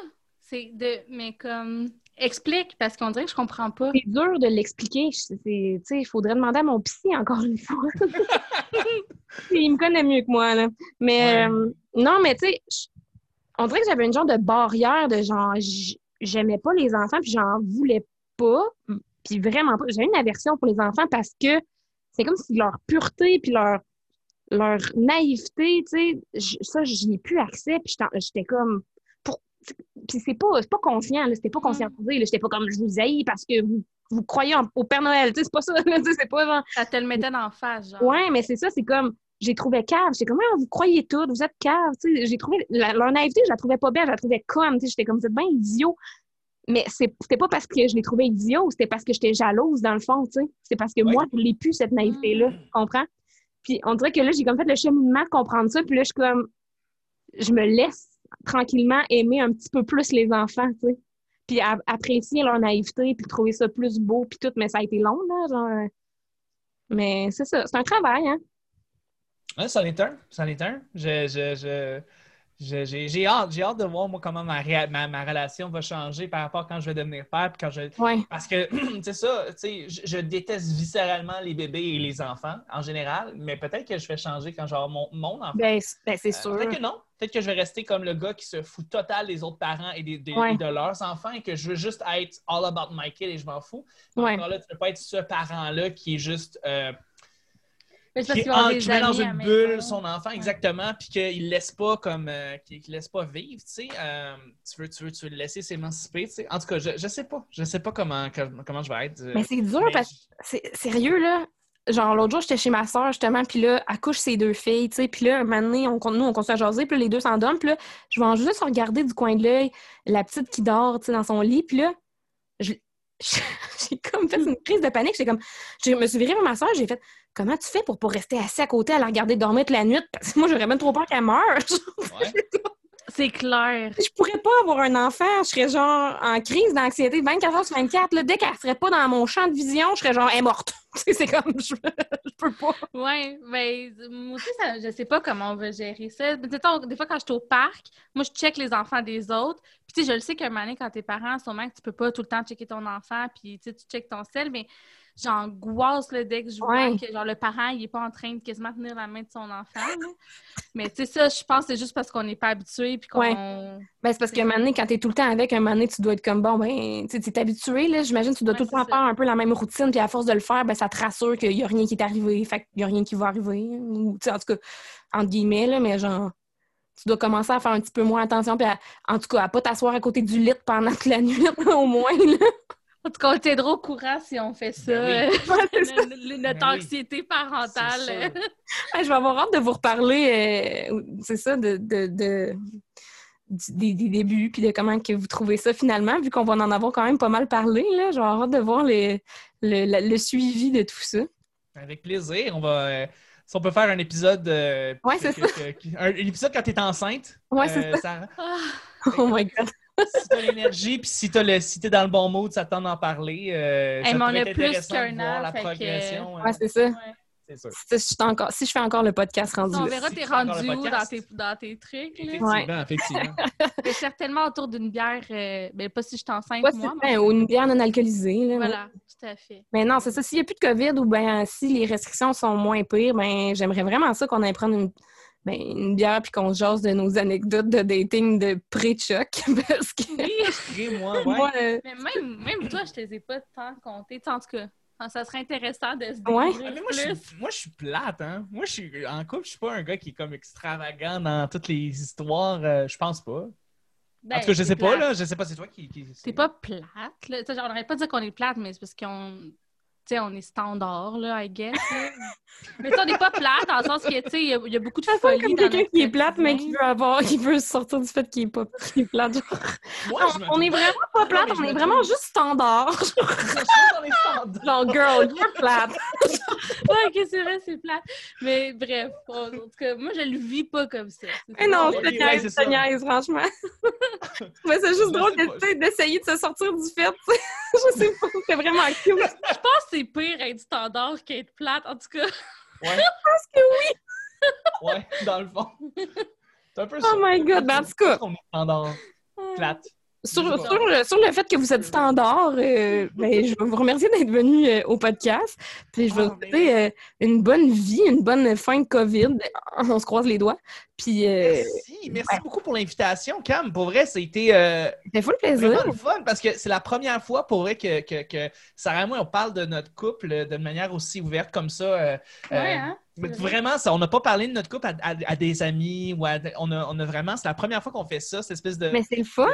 S3: C'est de. Mais comme. Explique, parce qu'on dirait que je comprends pas.
S1: C'est dur de l'expliquer. Il faudrait demander à mon psy encore une fois. il me connaît mieux que moi, là. Mais
S2: Ouais.
S1: euh, non, mais tu sais, on dirait que j'avais une genre de barrière de genre, j'aimais pas les enfants, puis j'en voulais pas, puis vraiment pas. J'avais une aversion pour les enfants parce que c'est comme si leur pureté, puis leur, leur naïveté, tu sais, ça, j'y ai plus accès, puis j'étais- j'étais comme. Pour... Puis c'est pas, c'est pas conscient, c'était pas conscientisé, là, j'étais pas comme je vous haïs parce que vous, vous croyez en- au Père Noël, tu sais, c'est pas ça, là, tu sais, c'est pas genre.
S3: Ça te le mettait d'en face, genre.
S1: Ouais, mais c'est ça, c'est comme, j'ai trouvé cave. J'étais comme, Ah, vous croyez tout, vous êtes cave. Tu sais, j'ai trouvé, la- leur naïveté, je la trouvais pas belle, je la trouvais conne. Tu sais, j'étais comme, vous êtes bien idiot. Mais c'est- c'était pas parce que je les trouvais idiots, c'était parce que j'étais jalouse, dans le fond, tu sais. C'est parce que
S2: Ouais.
S1: moi, je l'ai plus, cette naïveté-là. Tu comprends? Puis on dirait que là, j'ai comme fait le cheminement de comprendre ça, puis là, je comme, je me laisse tranquillement aimer un petit peu plus les enfants, tu sais. Puis apprécier leur naïveté, puis trouver ça plus beau, puis tout. Mais ça a été long, là, genre. euh, Mais c'est ça, c'est un travail, hein.
S2: Ouais, c'en est un. C'en est un. Je, je, je- j'ai, hâte, j'ai hâte de voir moi comment ma, ma, ma relation va changer par rapport à quand je vais devenir père. Puis quand je...
S1: Ouais.
S2: Parce que, c'est ça, tu sais, je, je déteste viscéralement les bébés et les enfants en général, mais peut-être que je vais changer quand j'aurai mon, mon enfant.
S1: Ben, ben, c'est
S2: Euh,
S1: sûr.
S2: Peut-être que non. Peut-être que je vais rester comme le gars qui se fout total des autres parents et, des, des-
S1: Ouais.
S2: et de leurs enfants et que je veux juste être all about my kid et je m'en fous.
S1: Ouais.
S2: Alors là, tu ne peux pas être ce parent-là qui est juste. euh, qui, en- qui met dans une bulle
S3: maison.
S2: son enfant, exactement, puis qu'il ne laisse pas comme. euh, qu'il laisse pas vivre, tu sais. euh, tu, veux, tu, veux, tu veux le laisser s'émanciper, tu sais. En tout cas, je, je sais pas. Je sais pas comment, comment je vais être. euh,
S1: Mais c'est dur
S2: mais
S1: parce que, c'est sérieux, là. Genre, l'autre jour, j'étais chez ma soeur, justement, puis là, elle couche ses deux filles, tu sais. Puis là, un moment donné, on, nous, on continue à jaser, puis là, les deux s'endorment. Puis là, je vais juste regarder du coin de l'œil la petite qui dort, tu sais, dans son lit. Puis là, j'ai comme fait une crise de panique. J'étais comme, je me suis virée vers ma soeur, j'ai fait, comment tu fais pour pas rester assis à côté à la regarder dormir toute la nuit? Parce que moi, j'aurais même trop peur qu'elle meure.
S2: ouais.
S3: C'est clair.
S1: je pourrais pas avoir un enfant. Je serais genre en crise d'anxiété 24 heures sur 24. Là, dès qu'elle serait pas dans mon champ de vision, je serais genre, elle est morte. C'est comme, je, je peux pas.
S3: Ouais, mais moi aussi, ça, je sais pas comment on va gérer ça. Mais des fois, quand je suis au parc, moi, je check les enfants des autres. Puis, tu sais, je le sais qu'un moment donné, quand t'es parent, sûrement que tu peux pas tout le temps checker ton enfant, puis, tu sais, tu checkes ton sel, mais j'angoisse, là, dès que je vois
S1: Ouais.
S3: que, genre, le parent, il est pas en train de quasiment tenir la main de son enfant, là. Mais, tu sais, ça, je pense que c'est juste parce qu'on n'est pas habitué, puis qu'on...
S1: Ouais. Ben, c'est parce qu'à un moment donné, quand t'es tout le temps avec, un moment donné, tu dois être comme, bon, ben, tu t'es habitué, là. J'imagine que tu dois
S3: Ouais,
S1: tout le temps
S3: ça.
S1: faire un peu la même routine, puis à force de le faire, ben, ça te rassure qu'il y a rien qui est arrivé, fait qu'il y a rien qui va arriver. Ou, tu en tout cas, entre guillemets, là, mais genre, tu dois commencer à faire un petit peu moins attention, puis à- en tout cas, à pas t'asseoir à côté du lit pendant toute la nuit, au moins, là.
S3: En tout cas, on t'aidera au courant si on fait ça.
S2: Ben oui.
S1: Ouais, c'est ça.
S3: Le- le- Notre
S2: Ben oui.
S3: anxiété parentale.
S1: Je vais avoir hâte de vous reparler, euh, c'est ça, de, de, de- du- des, des débuts, puis de comment que vous trouvez ça finalement, vu qu'on va en avoir quand même pas mal parlé, là. Je vais avoir hâte de voir les- le, suivi de tout ça.
S2: Avec plaisir. On va. euh, si on peut faire un épisode. euh,
S1: Ouais, c'est
S2: que- que- un, un épisode quand tu es enceinte.
S1: Ouais, c'est ça.
S3: Ah,
S1: Oh my God.
S2: Si t'as l'énergie, puis si t'as le, si t'es dans le bon mood, ça te tente d'en parler. euh,
S3: Hey,
S2: ça
S3: mais on a
S2: être
S3: plus
S2: intéressant de
S3: qu'un
S2: voir
S3: an,
S2: la
S3: fait que-
S2: progression. euh,
S1: Ouais, c'est ça.
S3: ouais.
S2: C'est sûr.
S1: Si, je suis encore, si je fais encore le podcast rendu
S3: On verra
S2: Si
S3: t'es rendu où dans tes, dans tes trucs. Là.
S2: Effectivement, effectivement.
S3: Mais certainement autour d'une bière, euh, ben, pas si je moi. mais-
S1: ben, ou une bière non alcoolisée. Là,
S3: Voilà, tout à fait.
S1: Mais non, c'est ça. S'il n'y a plus de COVID ou ben si les restrictions sont moins pires, ben j'aimerais vraiment ça qu'on aille prendre une, ben, une bière puis qu'on se jase de nos anecdotes de dating de pré-choc. Parce que
S3: Oui,
S2: moi, ouais.
S1: moi, euh,
S3: mais même, même toi, je te les ai pas tant sais, En tout cas, ça serait intéressant de se
S1: Ouais.
S3: découvrir
S2: Ah, mais moi, je suis, moi, je suis plate, hein. Moi, je suis en couple, je suis pas un gars qui est comme extravagant dans toutes les histoires. euh, je pense pas.
S3: Ben,
S2: en tout cas, je sais pas, là. Je sais pas, c'est toi qui. qui
S3: C'est pas plate, là. Genre, on n'arrête pas dire qu'on est plate, mais c'est parce qu'on... Tu sais, on est standard, là, I guess. là. mais tu sais, on n'est pas plate dans le sens que, tu sais, il y, y a beaucoup de
S1: ça
S3: folie
S1: comme
S3: dans
S1: quelqu'un qui est plate, mais qui veut avoir, qui veut sortir du fait qu'il est pas qu'il est plate. genre.
S2: Moi,
S1: Non,
S2: me
S1: on est vraiment pas plate,
S2: je
S1: on est vraiment
S2: trouve-
S1: juste standard.
S2: Je suis dans les standards.
S1: Genre, girl, you're plate.
S3: Ouais, ok, c'est vrai, c'est plate. Mais bref, en tout cas, moi, je le vis pas comme ça.
S1: Mais non, je
S2: ouais,
S1: niaise,
S2: c'est
S1: je
S2: ça.
S1: niaise, franchement. mais c'est juste
S2: Je
S1: drôle d'essayer de se sortir du fait. tu sais. je sais pas, c'est vraiment cute.
S3: Je pense que c'est pire être standard qu'être plate, en tout cas.
S2: Ouais.
S1: Parce que oui.
S2: Ouais, dans le fond. C'est un peu ça.
S1: Oh my God, ben, en tout cas.
S2: On est standard plate.
S1: Sur, le, sur le fait que vous êtes standard, euh, ben, je vais vous remercier d'être venu euh, au podcast. Puis je vais
S2: Ah,
S1: vous
S2: ben
S1: souhaiter euh, une bonne vie, une bonne fin de COVID. On se croise les doigts. Puis euh,
S2: Merci, merci beaucoup pour l'invitation, Cam. Pour vrai, ça a été euh,
S1: c'était full plaisir.
S2: le fun parce que c'est la première fois pour vrai que, que, que Sarah et moi, on parle de notre couple de manière aussi ouverte comme ça.
S3: Ouais, hein?
S2: Vraiment, ça, on n'a pas parlé de notre couple à, à- à des amis ou à, on, a, on a vraiment, c'est la première fois qu'on fait ça, cette espèce de,
S1: Mais c'est le fun.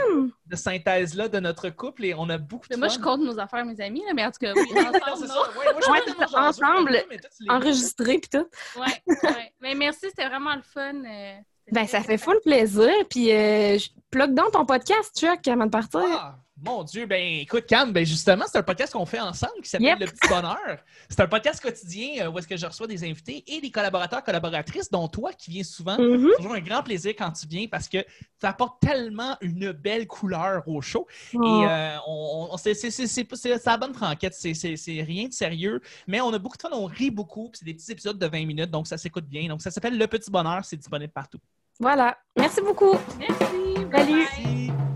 S2: de synthèse-là de notre couple et on a beaucoup de
S3: Mais moi,
S2: fun.
S3: je compte nos affaires, mes amis, là, mais en tout cas, oui, ensemble,
S1: ensemble. Enregistré puis tout.
S3: Ouais, ouais. Mais merci, c'était vraiment le fun. euh,
S1: Ben, ça fait
S3: sympathique.
S1: full plaisir. Puis euh, je plug dans ton podcast, Chuck, avant de partir.
S2: Ah, mon Dieu, ben écoute, Cam, ben justement, c'est un podcast qu'on fait ensemble qui s'appelle
S1: Yep.
S2: Le Petit Bonheur. C'est un podcast quotidien euh, où est-ce que je reçois des invités et des collaborateurs, collaboratrices, dont toi qui viens souvent.
S1: Mhm.
S2: C'est toujours un grand plaisir quand tu viens parce que tu apportes tellement une belle couleur au show.
S1: Oh.
S2: Et euh, on, on- c'est, c'est, c'est, c'est, c'est- c'est la bonne franquette, c'est, c'est, c'est rien de sérieux, mais on a beaucoup de fun, on rit beaucoup, puis c'est des petits épisodes de 20 minutes, donc ça s'écoute bien. Donc ça s'appelle Le Petit Bonheur, c'est disponible partout.
S1: Voilà. Merci beaucoup.
S3: Merci.
S1: Salut.
S3: bye-bye.
S2: Merci.